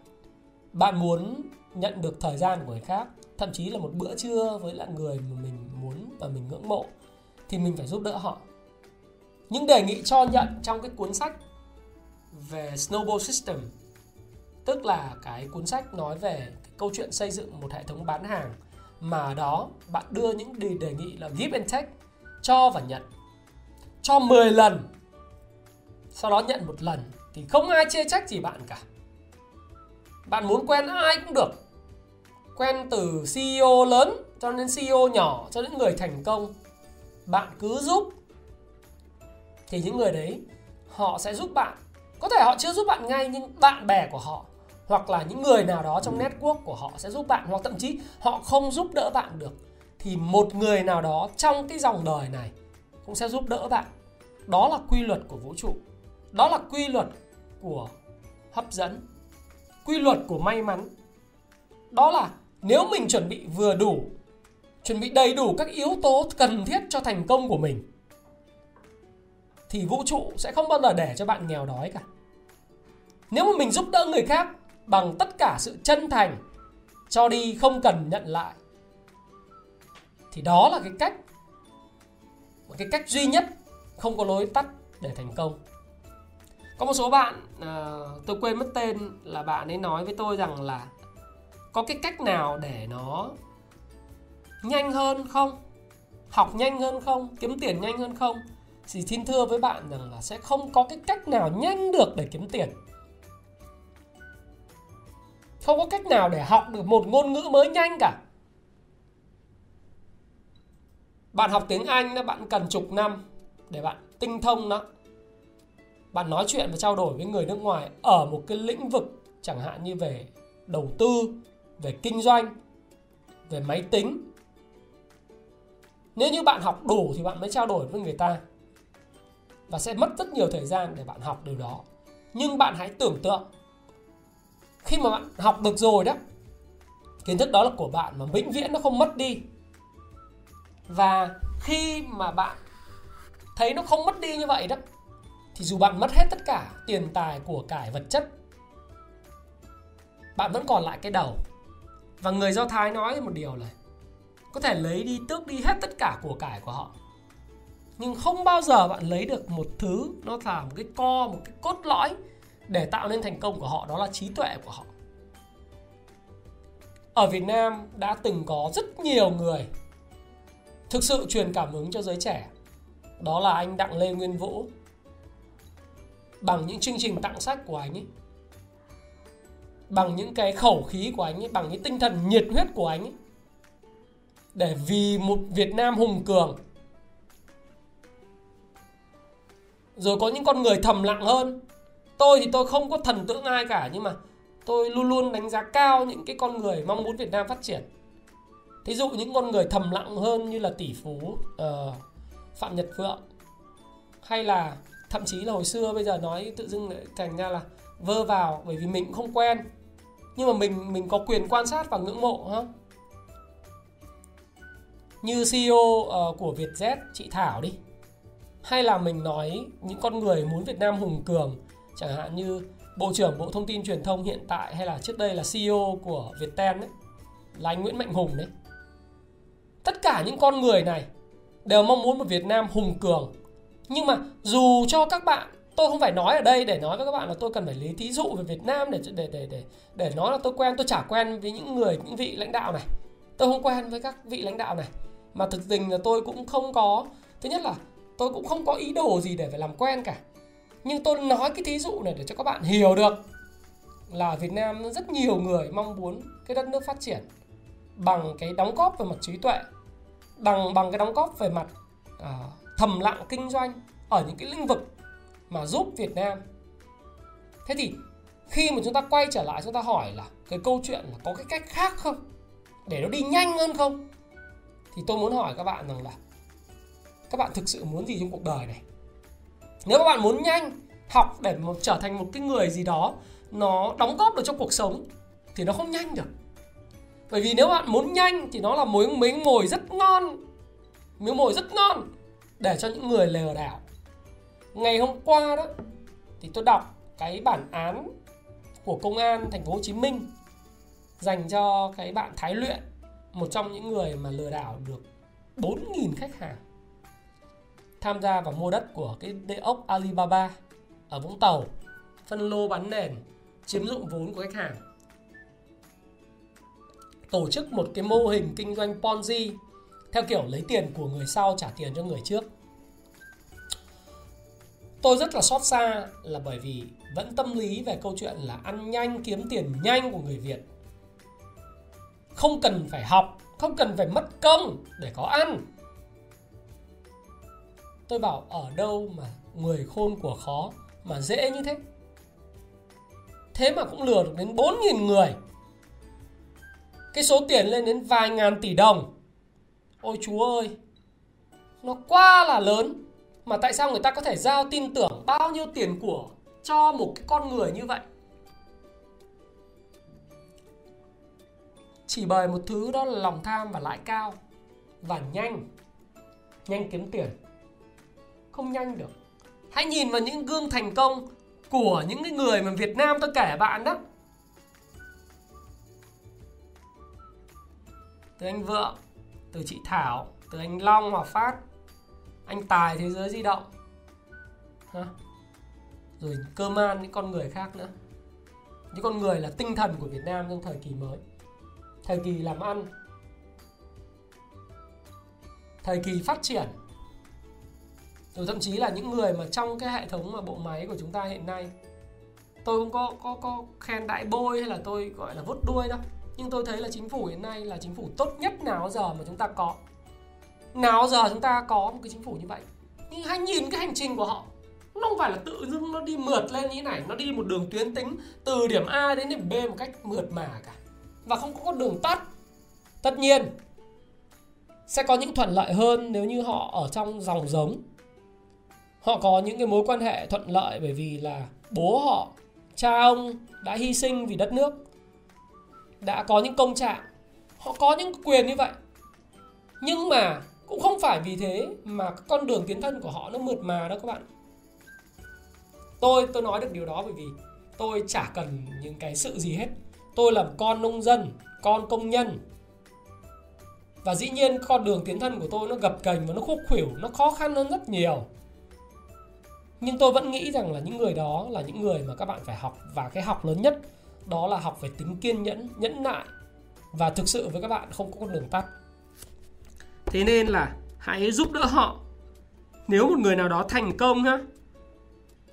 Bạn muốn nhận được thời gian của người khác thậm chí là một bữa trưa với lại người mà mình muốn và mình ngưỡng mộ thì mình phải giúp đỡ họ những đề nghị cho nhận trong cái cuốn sách về Snowball System tức là cái cuốn sách nói về cái câu chuyện xây dựng một hệ thống bán hàng mà đó bạn đưa những đề, đề nghị là give and take cho và nhận. Cho 10 lần sau đó nhận một lần thì không ai chê trách gì bạn cả. Bạn muốn quen ai cũng được. Quen từ CEO lớn cho đến CEO nhỏ cho đến người thành công bạn cứ giúp thì những người đấy họ sẽ giúp bạn. Có thể họ chưa giúp bạn ngay nhưng bạn bè của họ hoặc là những người nào đó trong network của họ sẽ giúp bạn hoặc thậm chí họ không giúp đỡ bạn được thì một người nào đó trong cái dòng đời này cũng sẽ giúp đỡ bạn. Đó là quy luật của vũ trụ. Đó là quy luật của hấp dẫn. Quy luật của may mắn. Đó là nếu mình chuẩn bị vừa đủ chuẩn bị đầy đủ các yếu tố cần thiết cho thành công của mình thì vũ trụ sẽ không bao giờ để cho bạn nghèo đói cả. Nếu mà mình giúp đỡ người khác bằng tất cả sự chân thành cho đi không cần nhận lại thì đó là cái cách một cái cách duy nhất không có lối tắt để thành công. Có một số bạn à, tôi quên mất tên là bạn ấy nói với tôi rằng là có cái cách nào để nó nhanh hơn không? Học nhanh hơn không? Kiếm tiền nhanh hơn không? Thì xin thưa với bạn rằng là sẽ không có cái cách nào nhanh được để kiếm tiền. Không có cách nào để học được một ngôn ngữ mới nhanh cả. Bạn học tiếng anh đó, bạn cần chục năm để bạn tinh thông nó. Bạn nói chuyện và trao đổi với người nước ngoài ở một cái lĩnh vực chẳng hạn như về đầu tư, về kinh doanh, về máy tính. Nếu như bạn học đủ thì bạn mới trao đổi với người ta và sẽ mất rất nhiều thời gian để bạn học điều đó. Nhưng bạn hãy tưởng tượng, khi mà bạn học được rồi đó, kiến thức đó là của bạn mà vĩnh viễn nó không mất đi. Và khi mà bạn thấy nó không mất đi như vậy đó, thì dù bạn mất hết tất cả tiền tài của cải vật chất, bạn vẫn còn lại cái đầu. Và người do thái nói một điều là, có thể lấy đi tước đi hết tất cả của cải của họ nhưng không bao giờ bạn lấy được một thứ nó là một cái co, một cái cốt lõi để tạo nên thành công của họ, đó là trí tuệ của họ. Ở Việt Nam đã từng có rất nhiều người thực sự truyền cảm hứng cho giới trẻ. Đó là anh Đặng Lê Nguyên Vũ. Bằng những chương trình tặng sách của anh ấy, bằng những cái khẩu khí của anh ấy, bằng những tinh thần nhiệt huyết của anh ấy, để vì một Việt Nam hùng cường rồi có những con người thầm lặng hơn. Tôi thì tôi không có thần tượng ai cả nhưng mà tôi luôn luôn đánh giá cao những cái con người mong muốn Việt Nam phát triển. Thí dụ những con người thầm lặng hơn như là tỷ phú uh, Phạm Nhật Vượng hay là thậm chí là hồi xưa bây giờ nói tự dưng lại thành ra là vơ vào bởi vì mình cũng không quen. Nhưng mà mình mình có quyền quan sát và ngưỡng mộ ha? Như CEO uh, ờ, của Vietjet chị Thảo đi hay là mình nói những con người muốn Việt Nam hùng cường, chẳng hạn như Bộ trưởng Bộ Thông tin Truyền thông hiện tại hay là trước đây là CEO của Viettel đấy là anh Nguyễn Mạnh Hùng đấy. Tất cả những con người này đều mong muốn một Việt Nam hùng cường. Nhưng mà dù cho các bạn, tôi không phải nói ở đây để nói với các bạn là tôi cần phải lấy thí dụ về Việt Nam để để để để để nói là tôi quen, tôi chả quen với những người, những vị lãnh đạo này. Tôi không quen với các vị lãnh đạo này. Mà thực tình là tôi cũng không có. Thứ nhất là tôi cũng không có ý đồ gì để phải làm quen cả. Nhưng tôi nói cái thí dụ này để cho các bạn hiểu được là Việt Nam rất nhiều người mong muốn cái đất nước phát triển bằng cái đóng góp về mặt trí tuệ bằng bằng cái đóng góp về mặt uh, thầm lặng kinh doanh ở những cái lĩnh vực mà giúp Việt Nam. Thế thì khi mà chúng ta quay trở lại chúng ta hỏi là cái câu chuyện là có cái cách khác không? Để nó đi nhanh hơn không? Thì tôi muốn hỏi các bạn rằng là các bạn thực sự muốn gì trong cuộc đời này. Nếu các bạn muốn nhanh học để một, trở thành một cái người gì đó nó đóng góp được cho cuộc sống thì nó không nhanh được. Bởi vì nếu bạn muốn nhanh thì nó là mối miếng mồi rất ngon miếng mồi rất ngon để cho những người lừa đảo. Ngày hôm qua đó thì tôi đọc cái bản án của công an thành phố Hồ Chí Minh dành cho cái bạn Thái Luyện một trong những người mà lừa đảo được 4.000 khách hàng tham gia vào mua đất của cái địa ốc Alibaba ở Vũng Tàu, phân lô bán nền, chiếm dụng vốn của khách hàng. Tổ chức một cái mô hình kinh doanh Ponzi theo kiểu lấy tiền của người sau trả tiền cho người trước. Tôi rất là xót xa là bởi vì vẫn tâm lý về câu chuyện là ăn nhanh, kiếm tiền nhanh của người Việt. Không cần phải học, không cần phải mất công để có ăn tôi bảo, ở đâu mà người khôn của khó mà dễ như thế? Thế mà cũng lừa được đến 4.000 người. Cái số tiền lên đến vài ngàn tỷ đồng. Ôi chúa ơi, nó quá là lớn. Mà tại sao người ta có thể giao tin tưởng bao nhiêu tiền của cho một cái con người như vậy? Chỉ bởi một thứ đó là lòng tham và lãi cao và nhanh nhanh kiếm tiền không nhanh được. Hãy nhìn vào những gương thành công của những cái người mà Việt Nam tôi kể bạn đó. Từ anh Vượng, từ chị Thảo, từ anh Long Hòa Phát, anh Tài Thế giới di động. Hả? rồi cơ man những con người khác nữa. Những con người là tinh thần của Việt Nam trong thời kỳ mới. Thời kỳ làm ăn. Thời kỳ phát triển rồi thậm chí là những người mà trong cái hệ thống mà bộ máy của chúng ta hiện nay. Tôi không có có có khen đại bôi hay là tôi gọi là vút đuôi đâu. Nhưng tôi thấy là chính phủ hiện nay là chính phủ tốt nhất nào giờ mà chúng ta có. Nào giờ chúng ta có một cái chính phủ như vậy. Nhưng hãy nhìn cái hành trình của họ. Nó không phải là tự dưng nó đi mượt lên như thế này. Nó đi một đường tuyến tính từ điểm A đến điểm B một cách mượt mà cả. Và không có đường tắt. Tất nhiên, sẽ có những thuận lợi hơn nếu như họ ở trong dòng giống họ có những cái mối quan hệ thuận lợi bởi vì là bố họ, cha ông đã hy sinh vì đất nước, đã có những công trạng. Họ có những quyền như vậy. Nhưng mà cũng không phải vì thế mà con đường tiến thân của họ nó mượt mà đó các bạn. Tôi tôi nói được điều đó bởi vì tôi chả cần những cái sự gì hết. Tôi là con nông dân, con công nhân. Và dĩ nhiên con đường tiến thân của tôi nó gập ghềnh và nó khúc khuỷu, nó khó khăn hơn rất nhiều nhưng tôi vẫn nghĩ rằng là những người đó là những người mà các bạn phải học. Và cái học lớn nhất đó là học về tính kiên nhẫn nhẫn nại và thực sự với các bạn không có con đường tắt. Thế nên là hãy giúp đỡ họ. Nếu một người nào đó thành công ha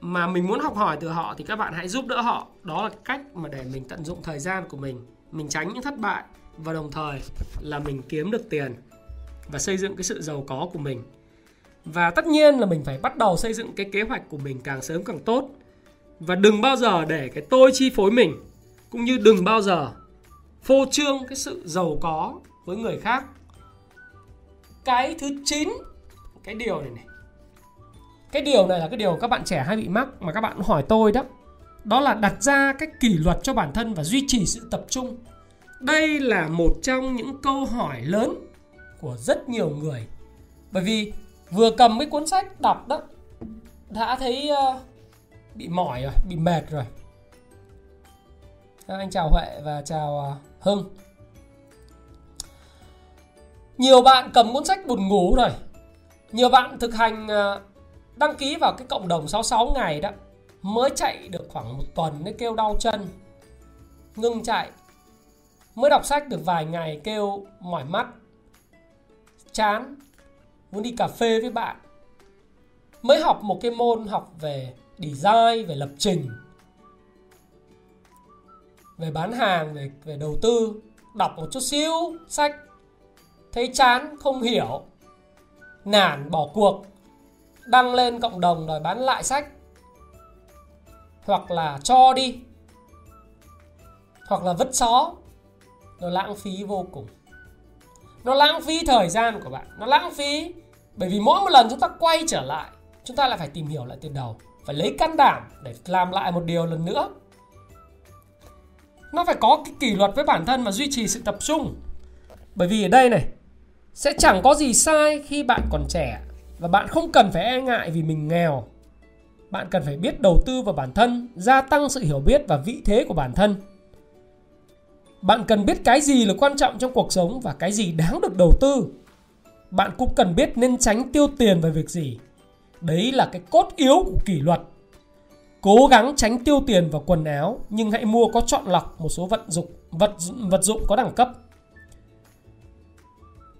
mà mình muốn học hỏi từ họ thì các bạn hãy giúp đỡ họ. Đó là cách mà để mình tận dụng thời gian của mình. Mình tránh những thất bại và đồng thời là mình kiếm được tiền và xây dựng cái sự giàu có của mình và tất nhiên là mình phải bắt đầu xây dựng cái kế hoạch của mình càng sớm càng tốt. Và đừng bao giờ để cái tôi chi phối mình, cũng như đừng bao giờ phô trương cái sự giàu có với người khác. Cái thứ 9 cái điều này này. Cái điều này là cái điều các bạn trẻ hay bị mắc mà các bạn hỏi tôi đó. Đó là đặt ra cái kỷ luật cho bản thân và duy trì sự tập trung. Đây là một trong những câu hỏi lớn của rất nhiều người. Bởi vì vừa cầm cái cuốn sách đọc đó đã thấy uh, bị mỏi rồi bị mệt rồi. Anh chào huệ và chào uh, hưng. Nhiều bạn cầm cuốn sách buồn ngủ rồi. Nhiều bạn thực hành uh, đăng ký vào cái cộng đồng 66 ngày đó mới chạy được khoảng một tuần mới kêu đau chân ngưng chạy. Mới đọc sách được vài ngày kêu mỏi mắt chán muốn đi cà phê với bạn. Mới học một cái môn học về design, về lập trình, về bán hàng, về về đầu tư. Đọc một chút xíu sách, thấy chán, không hiểu, nản, bỏ cuộc, đăng lên cộng đồng đòi bán lại sách. Hoặc là cho đi, hoặc là vứt xó. Nó lãng phí vô cùng. Nó lãng phí thời gian của bạn, nó lãng phí bởi vì mỗi một lần chúng ta quay trở lại, chúng ta lại phải tìm hiểu lại từ đầu, phải lấy can đảm để làm lại một điều lần nữa. Nó phải có cái kỷ luật với bản thân và duy trì sự tập trung. Bởi vì ở đây này, sẽ chẳng có gì sai khi bạn còn trẻ và bạn không cần phải e ngại vì mình nghèo. Bạn cần phải biết đầu tư vào bản thân, gia tăng sự hiểu biết và vị thế của bản thân. Bạn cần biết cái gì là quan trọng trong cuộc sống và cái gì đáng được đầu tư bạn cũng cần biết nên tránh tiêu tiền về việc gì. Đấy là cái cốt yếu của kỷ luật. Cố gắng tránh tiêu tiền vào quần áo, nhưng hãy mua có chọn lọc một số vật dụng, vật vật dụng có đẳng cấp.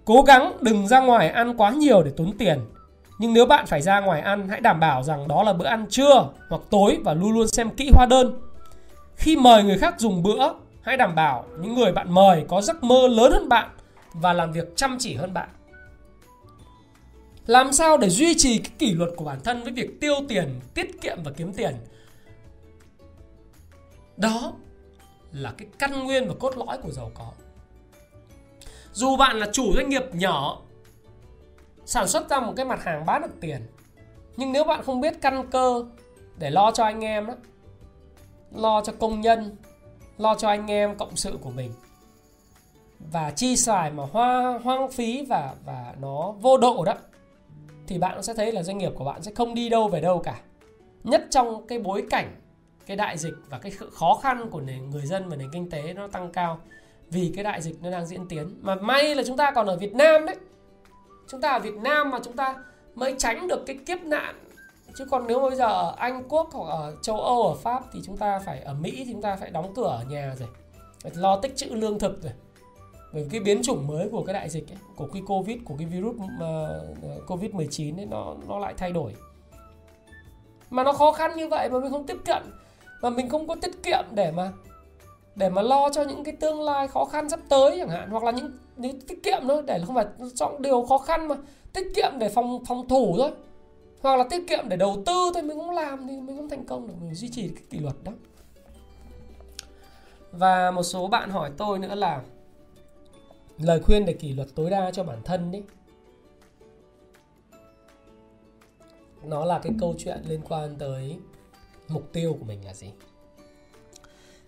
Cố gắng đừng ra ngoài ăn quá nhiều để tốn tiền. Nhưng nếu bạn phải ra ngoài ăn, hãy đảm bảo rằng đó là bữa ăn trưa hoặc tối và luôn luôn xem kỹ hóa đơn. Khi mời người khác dùng bữa, hãy đảm bảo những người bạn mời có giấc mơ lớn hơn bạn và làm việc chăm chỉ hơn bạn làm sao để duy trì cái kỷ luật của bản thân với việc tiêu tiền, tiết kiệm và kiếm tiền? Đó là cái căn nguyên và cốt lõi của giàu có. Dù bạn là chủ doanh nghiệp nhỏ, sản xuất ra một cái mặt hàng bán được tiền, nhưng nếu bạn không biết căn cơ để lo cho anh em đó lo cho công nhân, lo cho anh em cộng sự của mình, và chi xài mà hoa, hoang phí và và nó vô độ đó thì bạn sẽ thấy là doanh nghiệp của bạn sẽ không đi đâu về đâu cả. Nhất trong cái bối cảnh, cái đại dịch và cái khó khăn của nền, người dân và nền kinh tế nó tăng cao vì cái đại dịch nó đang diễn tiến. Mà may là chúng ta còn ở Việt Nam đấy. Chúng ta ở Việt Nam mà chúng ta mới tránh được cái kiếp nạn. Chứ còn nếu bây giờ ở Anh Quốc hoặc ở châu Âu, ở Pháp thì chúng ta phải, ở Mỹ thì chúng ta phải đóng cửa ở nhà rồi. Phải lo tích trữ lương thực rồi bởi cái biến chủng mới của cái đại dịch ấy, của cái covid của cái virus uh, covid 19 ấy nó nó lại thay đổi. Mà nó khó khăn như vậy mà mình không tiếp cận mà mình không có tiết kiệm để mà để mà lo cho những cái tương lai khó khăn sắp tới chẳng hạn hoặc là những, những tiết kiệm thôi để không phải chọn điều khó khăn mà tiết kiệm để phòng phòng thủ thôi. Hoặc là tiết kiệm để đầu tư thôi mình không làm thì mình không thành công được mình duy trì cái kỷ luật đó. Và một số bạn hỏi tôi nữa là lời khuyên để kỷ luật tối đa cho bản thân đấy nó là cái câu chuyện liên quan tới mục tiêu của mình là gì.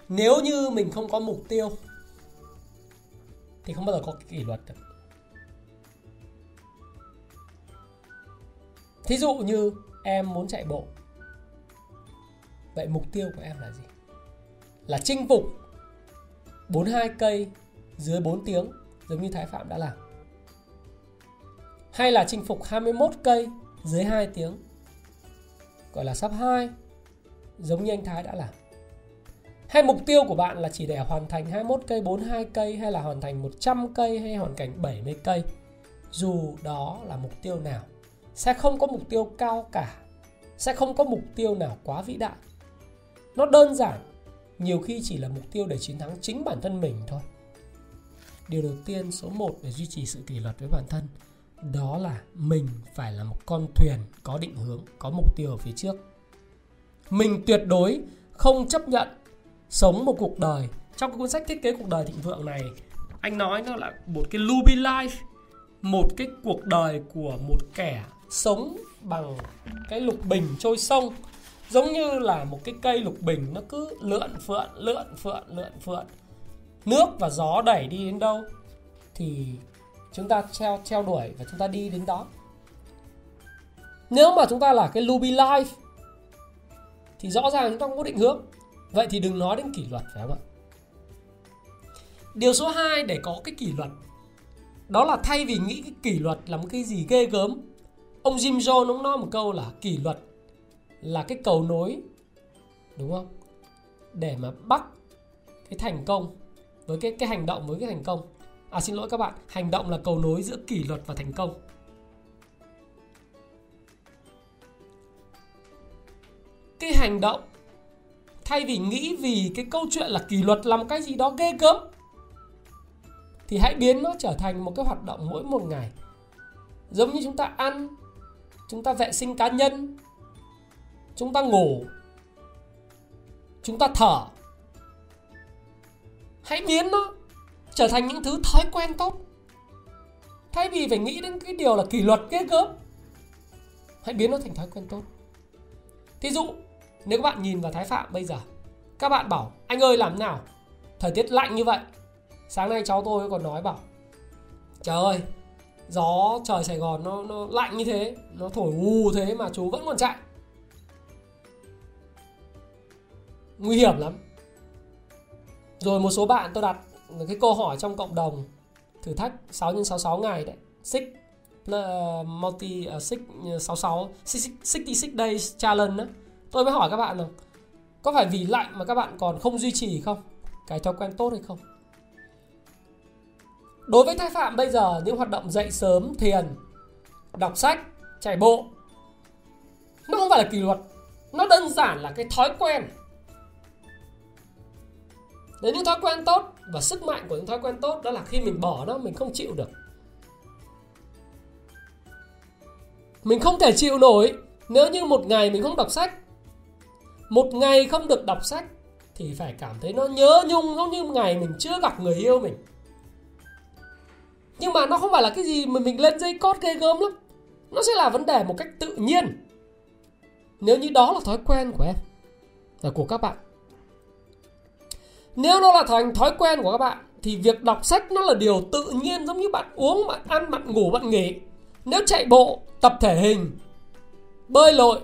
Nếu như mình không có mục tiêu, thì không bao giờ có kỷ luật được. Thí dụ như em muốn chạy bộ, vậy mục tiêu của em là gì? Là chinh phục 42 cây dưới 4 tiếng giống như Thái Phạm đã làm hay là chinh phục 21 cây dưới 2 tiếng gọi là sắp 2 giống như anh Thái đã làm hay mục tiêu của bạn là chỉ để hoàn thành 21 cây, 42 cây hay là hoàn thành 100 cây hay hoàn thành 70 cây. Dù đó là mục tiêu nào, sẽ không có mục tiêu cao cả, sẽ không có mục tiêu nào quá vĩ đại. Nó đơn giản, nhiều khi chỉ là mục tiêu để chiến thắng chính bản thân mình thôi. Điều đầu tiên số 1 để duy trì sự kỷ luật với bản thân đó là mình phải là một con thuyền có định hướng, có mục tiêu ở phía trước. Mình tuyệt đối không chấp nhận sống một cuộc đời. Trong cái cuốn sách thiết kế cuộc đời thịnh vượng này anh nói nó là một cái Luby Life một cái cuộc đời của một kẻ sống bằng cái lục bình trôi sông. Giống như là một cái cây lục bình nó cứ lượn phượn lượn phượn lượn phượn nước và gió đẩy đi đến đâu thì chúng ta treo treo đuổi và chúng ta đi đến đó. Nếu mà chúng ta là cái Luby Life, thì rõ ràng chúng ta không có định hướng. Vậy thì đừng nói đến kỷ luật, phải không ạ? Điều số 2 để có cái kỷ luật, đó là thay vì nghĩ cái kỷ luật là một cái gì ghê gớm, ông Jim Jones ông nói một câu là kỷ luật là cái cầu nối, đúng không? Để mà bắt cái thành công với cái cái hành động với cái thành công. À xin lỗi các bạn, hành động là cầu nối giữa kỷ luật và thành công. Cái hành động, thay vì nghĩ vì cái câu chuyện là kỷ luật làm cái gì đó ghê gớm, thì hãy biến nó trở thành một cái hoạt động mỗi một ngày. Giống như chúng ta ăn, chúng ta vệ sinh cá nhân, chúng ta ngủ, chúng ta thở hãy biến nó trở thành những thứ thói quen tốt. Thay vì phải nghĩ đến cái điều là kỷ luật ghê gớm hãy biến nó thành thói quen tốt. Thí dụ nếu các bạn nhìn vào thái phạm bây giờ các bạn bảo anh ơi làm nào? Thời tiết lạnh như vậy. Sáng nay cháu tôi còn nói bảo trời ơi gió trời sài gòn nó, nó lạnh như thế nó thổi ù thế mà chú vẫn còn chạy. Nguy hiểm lắm rồi một số bạn tôi đặt cái câu hỏi trong cộng đồng thử thách 6 x 66 ngày đấy. Six uh, multi uh, six 66 66 days challenge đó tôi mới hỏi các bạn là có phải vì lạnh mà các bạn còn không duy trì không? Cái thói quen tốt hay không? Đối với thái phạm bây giờ những hoạt động dậy sớm thiền đọc sách chạy bộ nó không phải là kỷ luật. Nó đơn giản là cái thói quen. Đấy, những thói quen tốt và sức mạnh của những thói quen tốt đó là khi mình bỏ nó, mình không chịu được. Mình không thể chịu nổi nếu như một ngày mình không đọc sách. Một ngày không được đọc sách thì phải cảm thấy nó nhớ nhung, giống như ngày mình chưa gặp người yêu mình. Nhưng mà nó không phải là cái gì mà mình lên dây cót ghê gớm lắm. Nó sẽ là vấn đề một cách tự nhiên. Nếu như đó là thói quen của em và của các bạn nếu nó là thành thói quen của các bạn thì việc đọc sách nó là điều tự nhiên giống như bạn uống, bạn ăn, bạn ngủ, bạn nghỉ. Nếu chạy bộ, tập thể hình, bơi lội,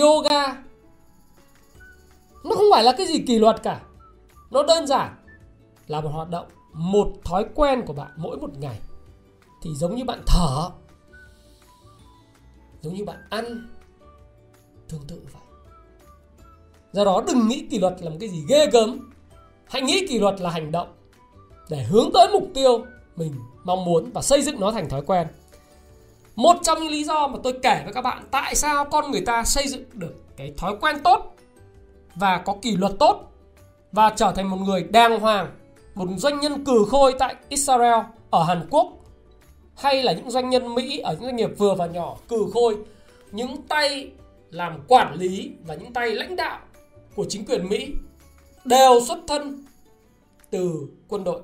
yoga nó không phải là cái gì kỷ luật cả. Nó đơn giản là một hoạt động, một thói quen của bạn mỗi một ngày. Thì giống như bạn thở, giống như bạn ăn, tương tự vậy. Do đó đừng nghĩ kỷ luật là một cái gì ghê gớm. Hãy nghĩ kỷ luật là hành động để hướng tới mục tiêu mình mong muốn và xây dựng nó thành thói quen. Một trong những lý do mà tôi kể với các bạn tại sao con người ta xây dựng được cái thói quen tốt và có kỷ luật tốt và trở thành một người đàng hoàng, một doanh nhân cử khôi tại Israel, ở Hàn Quốc hay là những doanh nhân Mỹ ở những doanh nghiệp vừa và nhỏ cử khôi, những tay làm quản lý và những tay lãnh đạo của chính quyền Mỹ đều xuất thân từ quân đội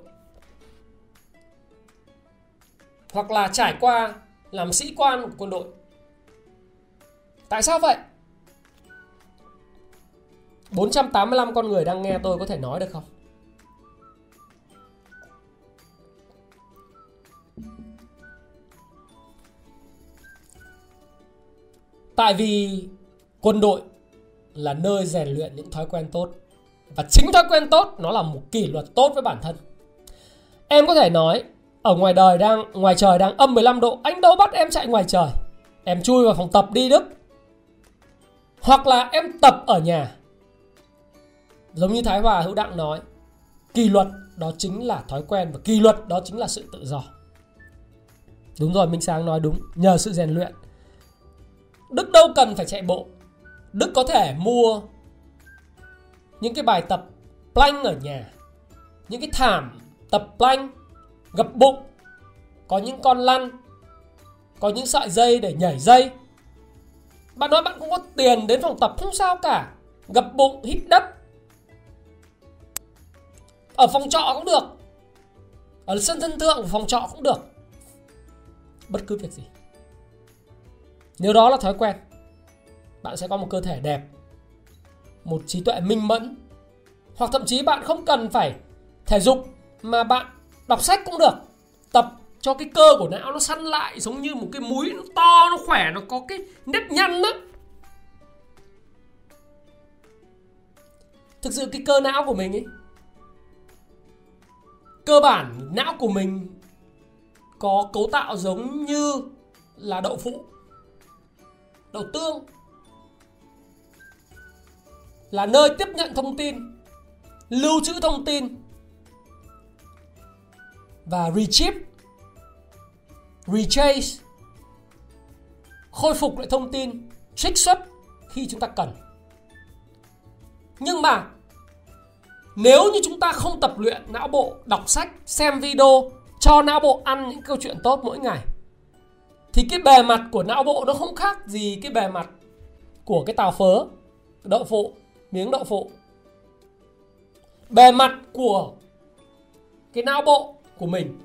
hoặc là trải qua làm sĩ quan của quân đội. Tại sao vậy? 485 con người đang nghe tôi có thể nói được không? Tại vì quân đội là nơi rèn luyện những thói quen tốt. Và chính thói quen tốt nó là một kỷ luật tốt với bản thân. Em có thể nói, ở ngoài đời đang, ngoài trời đang âm 15 độ, anh đâu bắt em chạy ngoài trời. Em chui vào phòng tập đi đức. Hoặc là em tập ở nhà. Giống như thái hòa hữu đặng nói, kỷ luật đó chính là thói quen và kỷ luật đó chính là sự tự do. Đúng rồi, minh sáng nói đúng, nhờ sự rèn luyện. Đức đâu cần phải chạy bộ. Đức có thể mua những cái bài tập plank ở nhà, những cái thảm tập plank gập bụng, có những con lăn, có những sợi dây để nhảy dây. Bạn nói bạn cũng có tiền đến phòng tập không sao cả, gập bụng hít đất. Ở phòng trọ cũng được. Ở sân thân thượng của phòng trọ cũng được. Bất cứ việc gì. Nếu đó là thói quen bạn sẽ có một cơ thể đẹp, một trí tuệ minh mẫn. Hoặc thậm chí bạn không cần phải thể dục mà bạn đọc sách cũng được. Tập cho cái cơ của não nó săn lại giống như một cái múi nó to, nó khỏe, nó có cái nếp nhăn đó thực sự cái cơ não của mình ấy, cơ bản não của mình có cấu tạo giống như là đậu phụ, đậu tương là nơi tiếp nhận thông tin, lưu trữ thông tin và retrieve, retrace, khôi phục lại thông tin, trích xuất khi chúng ta cần. Nhưng mà nếu như chúng ta không tập luyện não bộ, đọc sách, xem video, cho não bộ ăn những câu chuyện tốt mỗi ngày thì cái bề mặt của não bộ nó không khác gì cái bề mặt của cái tàu phớ, đậu phụ miếng đậu phụ. Bề mặt của cái não bộ của mình,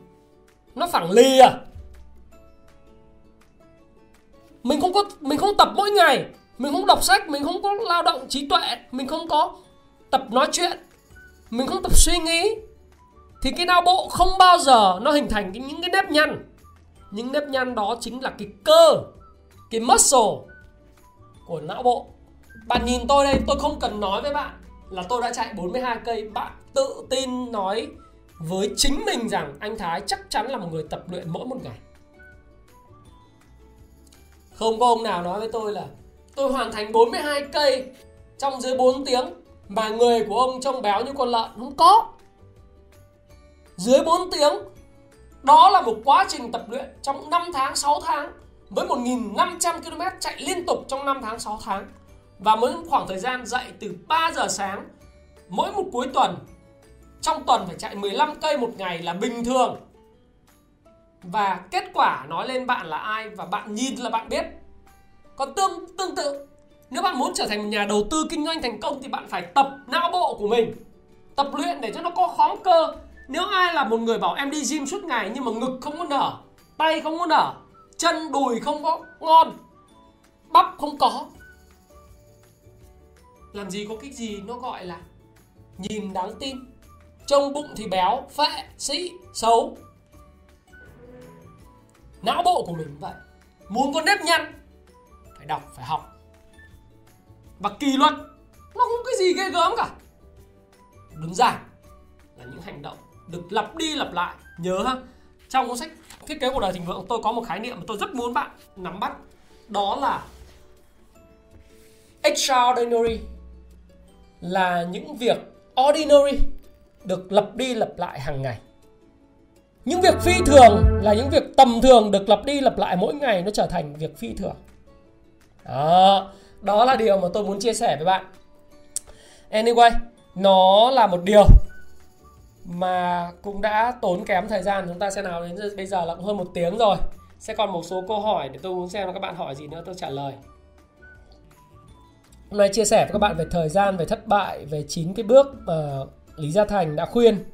nó phẳng lì à. Mình không có, mình không tập mỗi ngày, mình không đọc sách, mình không có lao động trí tuệ, mình không có tập nói chuyện, mình không tập suy nghĩ, thì cái não bộ không bao giờ nó hình thành những cái nếp nhăn. Những nếp nhăn đó chính là cái cơ, cái muscle của não bộ bạn nhìn tôi đây, tôi không cần nói với bạn là tôi đã chạy 42 cây. Bạn tự tin nói với chính mình rằng anh Thái chắc chắn là một người tập luyện mỗi một ngày. Không có ông nào nói với tôi là tôi hoàn thành 42 cây trong dưới 4 tiếng mà người của ông trông béo như con lợn. Không có. Dưới 4 tiếng, đó là một quá trình tập luyện trong 5 tháng 6 tháng với 1.500 km chạy liên tục trong 5 tháng 6 tháng và mỗi khoảng thời gian dậy từ 3 giờ sáng, mỗi một cuối tuần, trong tuần phải chạy 15 cây một ngày là bình thường. Và kết quả nói lên bạn là ai và bạn nhìn là bạn biết. Còn tương tương tự, nếu bạn muốn trở thành một nhà đầu tư kinh doanh thành công thì bạn phải tập não bộ của mình, tập luyện để cho nó có khóm cơ. Nếu ai là một người bảo em đi gym suốt ngày nhưng mà ngực không có nở, tay không có nở, chân đùi không có ngon, bắp không có làm gì có cái gì nó gọi là nhìn đáng tin. Trông bụng thì béo, phệ sĩ xấu. Não bộ của mình vậy. Muốn có nếp nhăn, phải đọc, phải học. Và kỳ luật, nó không cái gì ghê gớm cả. Đơn giản là những hành động được lặp đi lặp lại. Nhớ ha, trong cuốn sách thiết kế cuộc đời thịnh vượng tôi có một khái niệm mà tôi rất muốn bạn nắm bắt. Đó là extraordinary là những việc ordinary, được lặp đi lặp lại hàng ngày. Những việc phi thường là những việc tầm thường được lặp đi lặp lại mỗi ngày, nó trở thành việc phi thường. Đó đó là điều mà tôi muốn chia sẻ với bạn. Anyway, nó là một điều mà cũng đã tốn kém thời gian. Chúng ta sẽ nào đến bây giờ là cũng hơn một tiếng rồi. Sẽ còn một số câu hỏi để tôi muốn xem là các bạn hỏi gì nữa, tôi trả lời hôm nay chia sẻ với các bạn về thời gian về thất bại về chín cái bước mà Lý Gia Thành đã khuyên.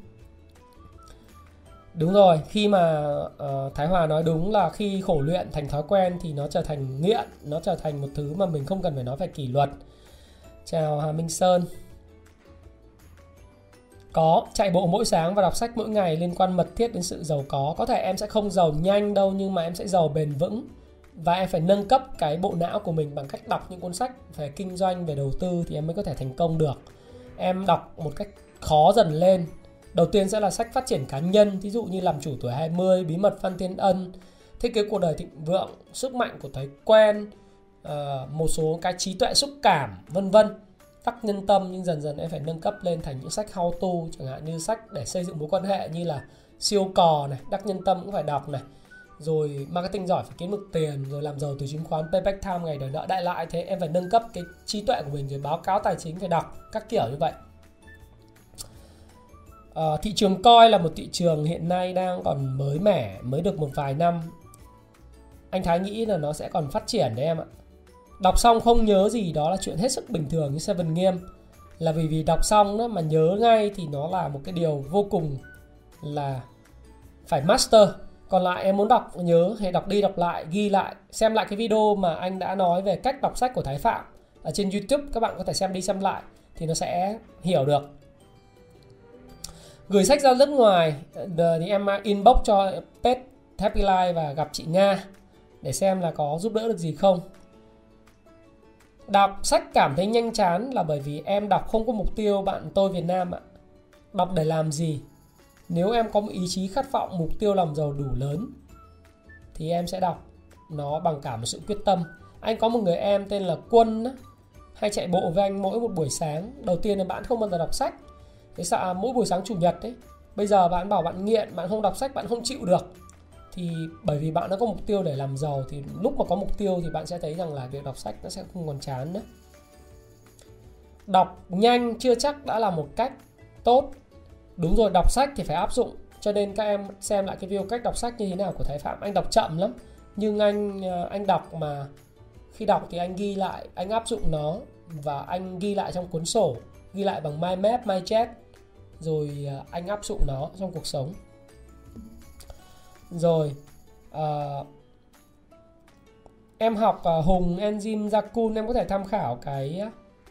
Đúng rồi khi mà uh, Thái Hòa nói đúng là khi khổ luyện thành thói quen thì nó trở thành nghiện nó trở thành một thứ mà mình không cần phải nói phải kỷ luật. Chào Hà Minh Sơn. Có chạy bộ mỗi sáng và đọc sách mỗi ngày liên quan mật thiết đến sự giàu có. Có thể em sẽ không giàu nhanh đâu nhưng mà em sẽ giàu bền vững và em phải nâng cấp cái bộ não của mình bằng cách đọc những cuốn sách về kinh doanh, về đầu tư thì em mới có thể thành công được. Em đọc một cách khó dần lên. Đầu tiên sẽ là sách phát triển cá nhân ví dụ như làm chủ tuổi 20 bí mật phan thiên ân. Thiết kế cuộc đời thịnh vượng, sức mạnh của thói quen ờ, một số cái trí tuệ xúc cảm, vân vân. Tắc nhân tâm nhưng dần dần em phải nâng cấp lên thành những sách how to, chẳng hạn như sách để xây dựng mối quan hệ như là siêu cò này, đắc nhân tâm cũng phải đọc này rồi marketing giỏi phải kiếm được tiền rồi làm giàu từ chứng khoán payback time ngày đời nợ đại lại thế em phải nâng cấp cái trí tuệ của mình rồi báo cáo tài chính phải đọc các kiểu như vậy. À, thị trường coi là một thị trường hiện nay đang còn mới mẻ mới được một vài năm. Anh thái nghĩ là nó sẽ còn phát triển đấy em ạ. Đọc xong không nhớ gì đó là chuyện hết sức bình thường như Seven Game là vì vì đọc xong đó mà nhớ ngay thì nó là một cái điều vô cùng là phải master còn lại em muốn đọc, nhớ, hãy đọc đi đọc lại, ghi lại, xem lại cái video mà anh đã nói về cách đọc sách của Thái Phạm ở trên YouTube, các bạn có thể xem đi xem lại, thì nó sẽ hiểu được gửi sách ra nước ngoài thì em à, inbox cho pet Happy Life và gặp chị Nga để xem là có giúp đỡ được gì không Đọc sách cảm thấy nhanh chán là bởi vì em đọc không có mục tiêu bạn tôi Việt Nam ạ. Đọc để làm gì? Nếu em có một ý chí khát vọng mục tiêu làm giàu đủ lớn thì em sẽ đọc nó bằng cả một sự quyết tâm. Anh có một người em tên là Quân hay chạy bộ với anh mỗi một buổi sáng. Đầu tiên là bạn không bao giờ đọc sách. Thế sao mỗi buổi sáng chủ nhật ấy. Bây giờ bạn bảo bạn nghiện, bạn không đọc sách, bạn không chịu được thì bởi vì bạn đã có mục tiêu để làm giàu thì lúc mà có mục tiêu thì bạn sẽ thấy rằng là việc đọc sách nó sẽ không còn chán nữa đọc nhanh chưa chắc đã là một cách tốt đúng rồi đọc sách thì phải áp dụng. Cho nên các em xem lại cái video cách đọc sách như thế nào của thái phạm. Anh đọc chậm lắm nhưng anh ờ, anh đọc mà khi đọc thì anh ghi lại anh áp dụng nó và anh ghi lại trong cuốn sổ ghi lại bằng mind map mind chat rồi ờ, anh áp dụng nó trong cuộc sống. Rồi uh, em học uh, hùng enzyme Jakun em có thể tham khảo cái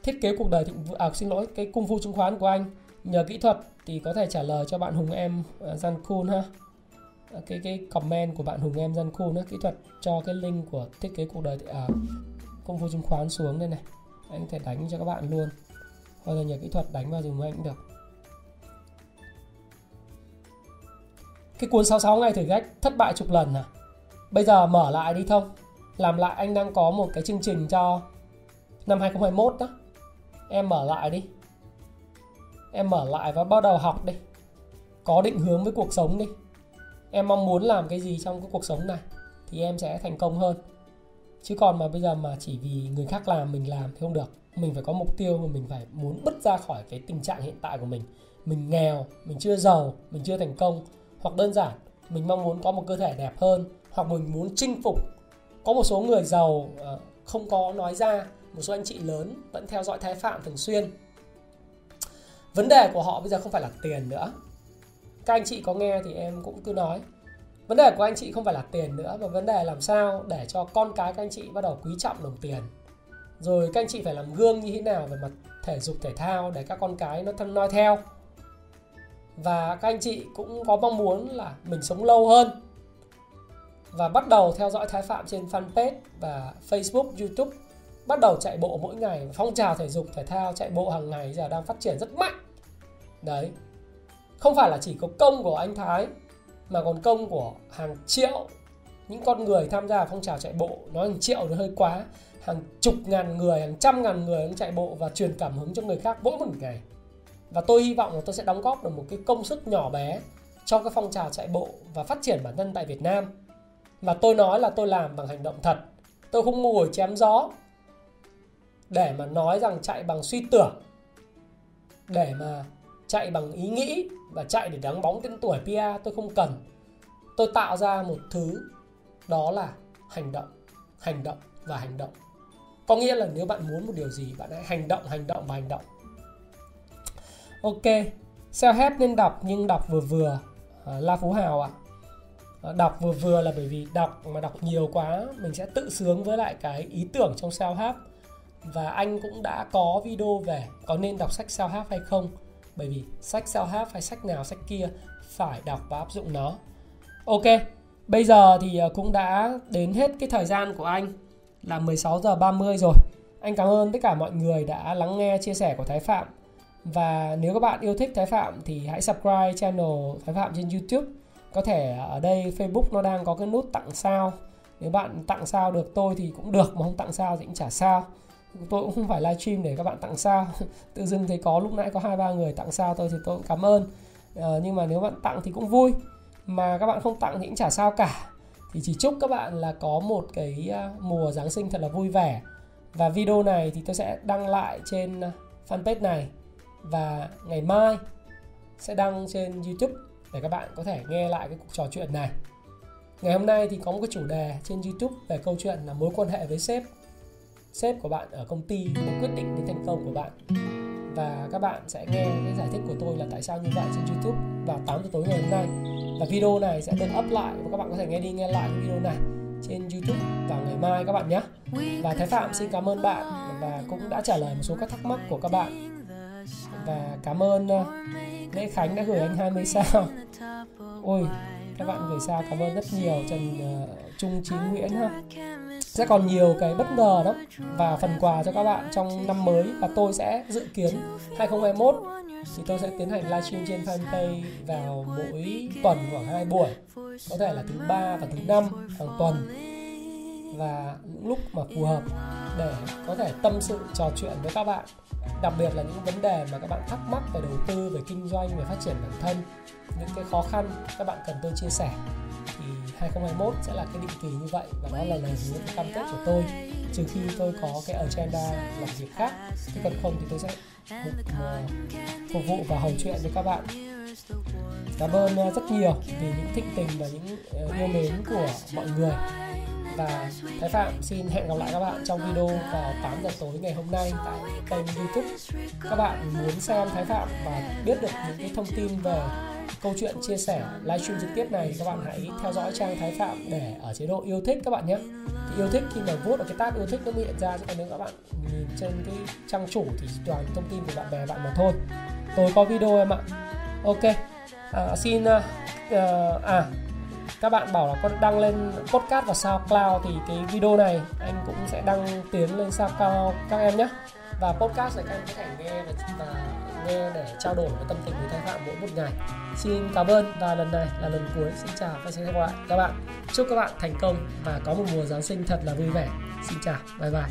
thiết kế cuộc đời thịnh à, xin lỗi cái cung phu chứng khoán của anh nhờ kỹ thuật thì có thể trả lời cho bạn hùng em ờ, uh, Jankun ha. Ờ, cái cái comment của bạn hùng em Jankun đó kỹ thuật cho cái link của thiết kế cuộc đời à, công phu chứng khoán xuống đây này. Anh có thể đánh cho các bạn luôn. Hoặc là nhờ kỹ thuật đánh vào dùng anh cũng được. Cái cuốn 66 ngày thử thách thất bại chục lần à? Bây giờ mở lại đi thông. Làm lại anh đang có một cái chương trình cho năm 2021 đó em mở lại đi em mở lại và bắt đầu học đi. Có định hướng với cuộc sống đi. Em mong muốn làm cái gì trong cái cuộc sống này thì em sẽ thành công hơn. Chứ còn mà bây giờ mà chỉ vì người khác làm, mình làm thì không được. Mình phải có mục tiêu và mình phải muốn bứt ra khỏi cái tình trạng hiện tại của mình. Mình nghèo, mình chưa giàu, mình chưa thành công. Hoặc đơn giản, mình mong muốn có một cơ thể đẹp hơn. Hoặc mình muốn chinh phục. Có một số người giàu ờ, không có nói ra. Một số anh chị lớn vẫn theo dõi thái phạm thường xuyên vấn đề của họ bây giờ không phải là tiền nữa. Các anh chị có nghe thì em cũng cứ nói. Vấn đề của anh chị không phải là tiền nữa mà vấn đề làm sao để cho con cái các anh chị bắt đầu quý trọng đồng tiền. Rồi các anh chị phải làm gương như thế nào về mặt thể dục thể thao để các con cái nó thân noi theo. Và các anh chị cũng có mong muốn là mình sống lâu hơn. Và bắt đầu theo dõi Thái Phạm trên fanpage và Facebook, YouTube bắt đầu chạy bộ mỗi ngày, phong trào thể dục, thể thao, chạy bộ hàng ngày giờ đang phát triển rất mạnh. Đấy, không phải là chỉ có công của anh Thái, mà còn công của hàng triệu, những con người tham gia phong trào chạy bộ. Nói hàng triệu nó hơi quá, hàng chục ngàn người, hàng trăm ngàn người đang chạy bộ và truyền cảm hứng cho người khác mỗi một ngày. Và tôi hy vọng là tôi sẽ đóng góp được một cái công sức nhỏ bé cho cái phong trào chạy bộ và phát triển bản thân tại Việt Nam. Và tôi nói là tôi làm bằng hành động thật. Tôi không ngồi chém gió để mà nói rằng chạy bằng suy tưởng để mà chạy bằng ý nghĩ và chạy để đắng bóng tên tuổi PR tôi không cần. Tôi tạo ra một thứ đó là hành động hành động và hành động. Có nghĩa là nếu bạn muốn một điều gì bạn hãy hành động hành động và hành động. Ok self help nên đọc nhưng đọc vừa vừa. À, la phú hào ạ. À. đọc vừa vừa là bởi vì đọc mà đọc nhiều quá mình sẽ tự sướng với lại cái ý tưởng trong self help và anh cũng đã có video về có nên đọc sách self help hay không. Bởi vì sách self help hay sách nào, sách kia phải đọc và áp dụng nó. Ok, bây giờ thì ờ, cũng đã đến hết cái thời gian của anh. Là 16 giờ 30 rồi. Anh cảm ơn tất cả mọi người đã lắng nghe, chia sẻ của Thái Phạm. Và nếu các bạn yêu thích Thái Phạm thì hãy subscribe channel Thái Phạm trên YouTube. Có thể ở đây Facebook nó đang có cái nút tặng sao. Nếu bạn tặng sao được tôi thì cũng được, mà không tặng sao thì cũng chả sao tôi cũng không phải livestream để các bạn tặng sao. Tự dưng thấy có lúc nãy có hai ba người tặng sao tôi thì tôi cũng cảm ơn. À, nhưng mà nếu bạn tặng thì cũng vui. Mà các bạn không tặng thì cũng chả sao cả. Thì chỉ chúc các bạn là có một cái ờ, mùa giáng sinh thật là vui vẻ. Và video này thì tôi sẽ đăng lại trên ờ, fanpage này. Và ngày mai sẽ đăng trên youtube để các bạn có thể nghe lại cái cuộc trò chuyện này. Ngày hôm nay thì có một cái chủ đề trên youtube về câu chuyện là mối quan hệ với sếp sếp của bạn ở công ty mới quyết định đến thành công của bạn. Và các bạn sẽ nghe cái giải thích của tôi là tại sao như vậy trên YouTube vào 8 giờ tối ngày hôm nay. Và video này sẽ được up lại và các bạn có thể nghe đi nghe lại video này trên YouTube vào ngày mai các bạn nhé. Và Thái Phạm, xin cảm ơn bạn và cũng đã trả lời một số các thắc mắc của các bạn và cảm ơn ờ, Lê Khánh đã gửi anh 20 sao. Ôi, các bạn gửi sao cảm ơn rất nhiều, Trần ờ, Trung Chí Nguyễn ha. Sẽ còn nhiều cái bất ngờ đó và phần quà cho các bạn trong năm mới và tôi sẽ dự kiến 2021 thì tôi sẽ tiến hành livestream trên fanpage vào mỗi tuần khoảng hai buổi. Có thể là thứ ba và thứ năm hàng tuần và những lúc mà phù hợp để có thể tâm sự trò chuyện với các bạn. Đặc biệt là những vấn đề mà các bạn thắc mắc về đầu tư về kinh doanh về phát triển bản thân những cái khó khăn các bạn cần tôi chia sẻ thì 2021 sẽ là cái định kỳ như vậy và đó là lời hứa cái cam kết của tôi. Trừ khi tôi có cái agenda làm việc khác chứ còn không thì tôi sẽ phục, phục vụ và hầu chuyện với các bạn cảm ơn uh, rất nhiều vì những thịnh tình và những uh, yêu mến của mọi người. Và Thái Phạm xin hẹn gặp lại các bạn trong video vào 8 giờ tối ngày hôm nay tại kênh YouTube. Các bạn muốn xem Thái Phạm và biết được những cái thông tin về câu chuyện chia sẻ livestream trực tiếp này, các bạn hãy theo dõi trang Thái Phạm để ở chế độ yêu thích các bạn nhé. Thì yêu thích khi mà vuốt ở cái tab yêu thích nó hiện ra, cho nếu các bạn nhìn trên cái trang chủ thì toàn thông tin của bạn bè bạn mà thôi. Tôi có video em ạ ok. À, xin à, à, à các bạn bảo là con đăng lên podcast và SoundCloud thì cái video này anh cũng sẽ đăng tiến lên SoundCloud các em nhé. Và podcast này các em có thể nghe và, và nghe để trao đổi với tâm tình với thái phạm mỗi một ngày. Xin cảm ơn và lần này là lần cuối. Xin chào và xin gặp lại các bạn. Chúc các bạn thành công và có một mùa giáng sinh thật là vui vẻ. Xin chào. Bye bye.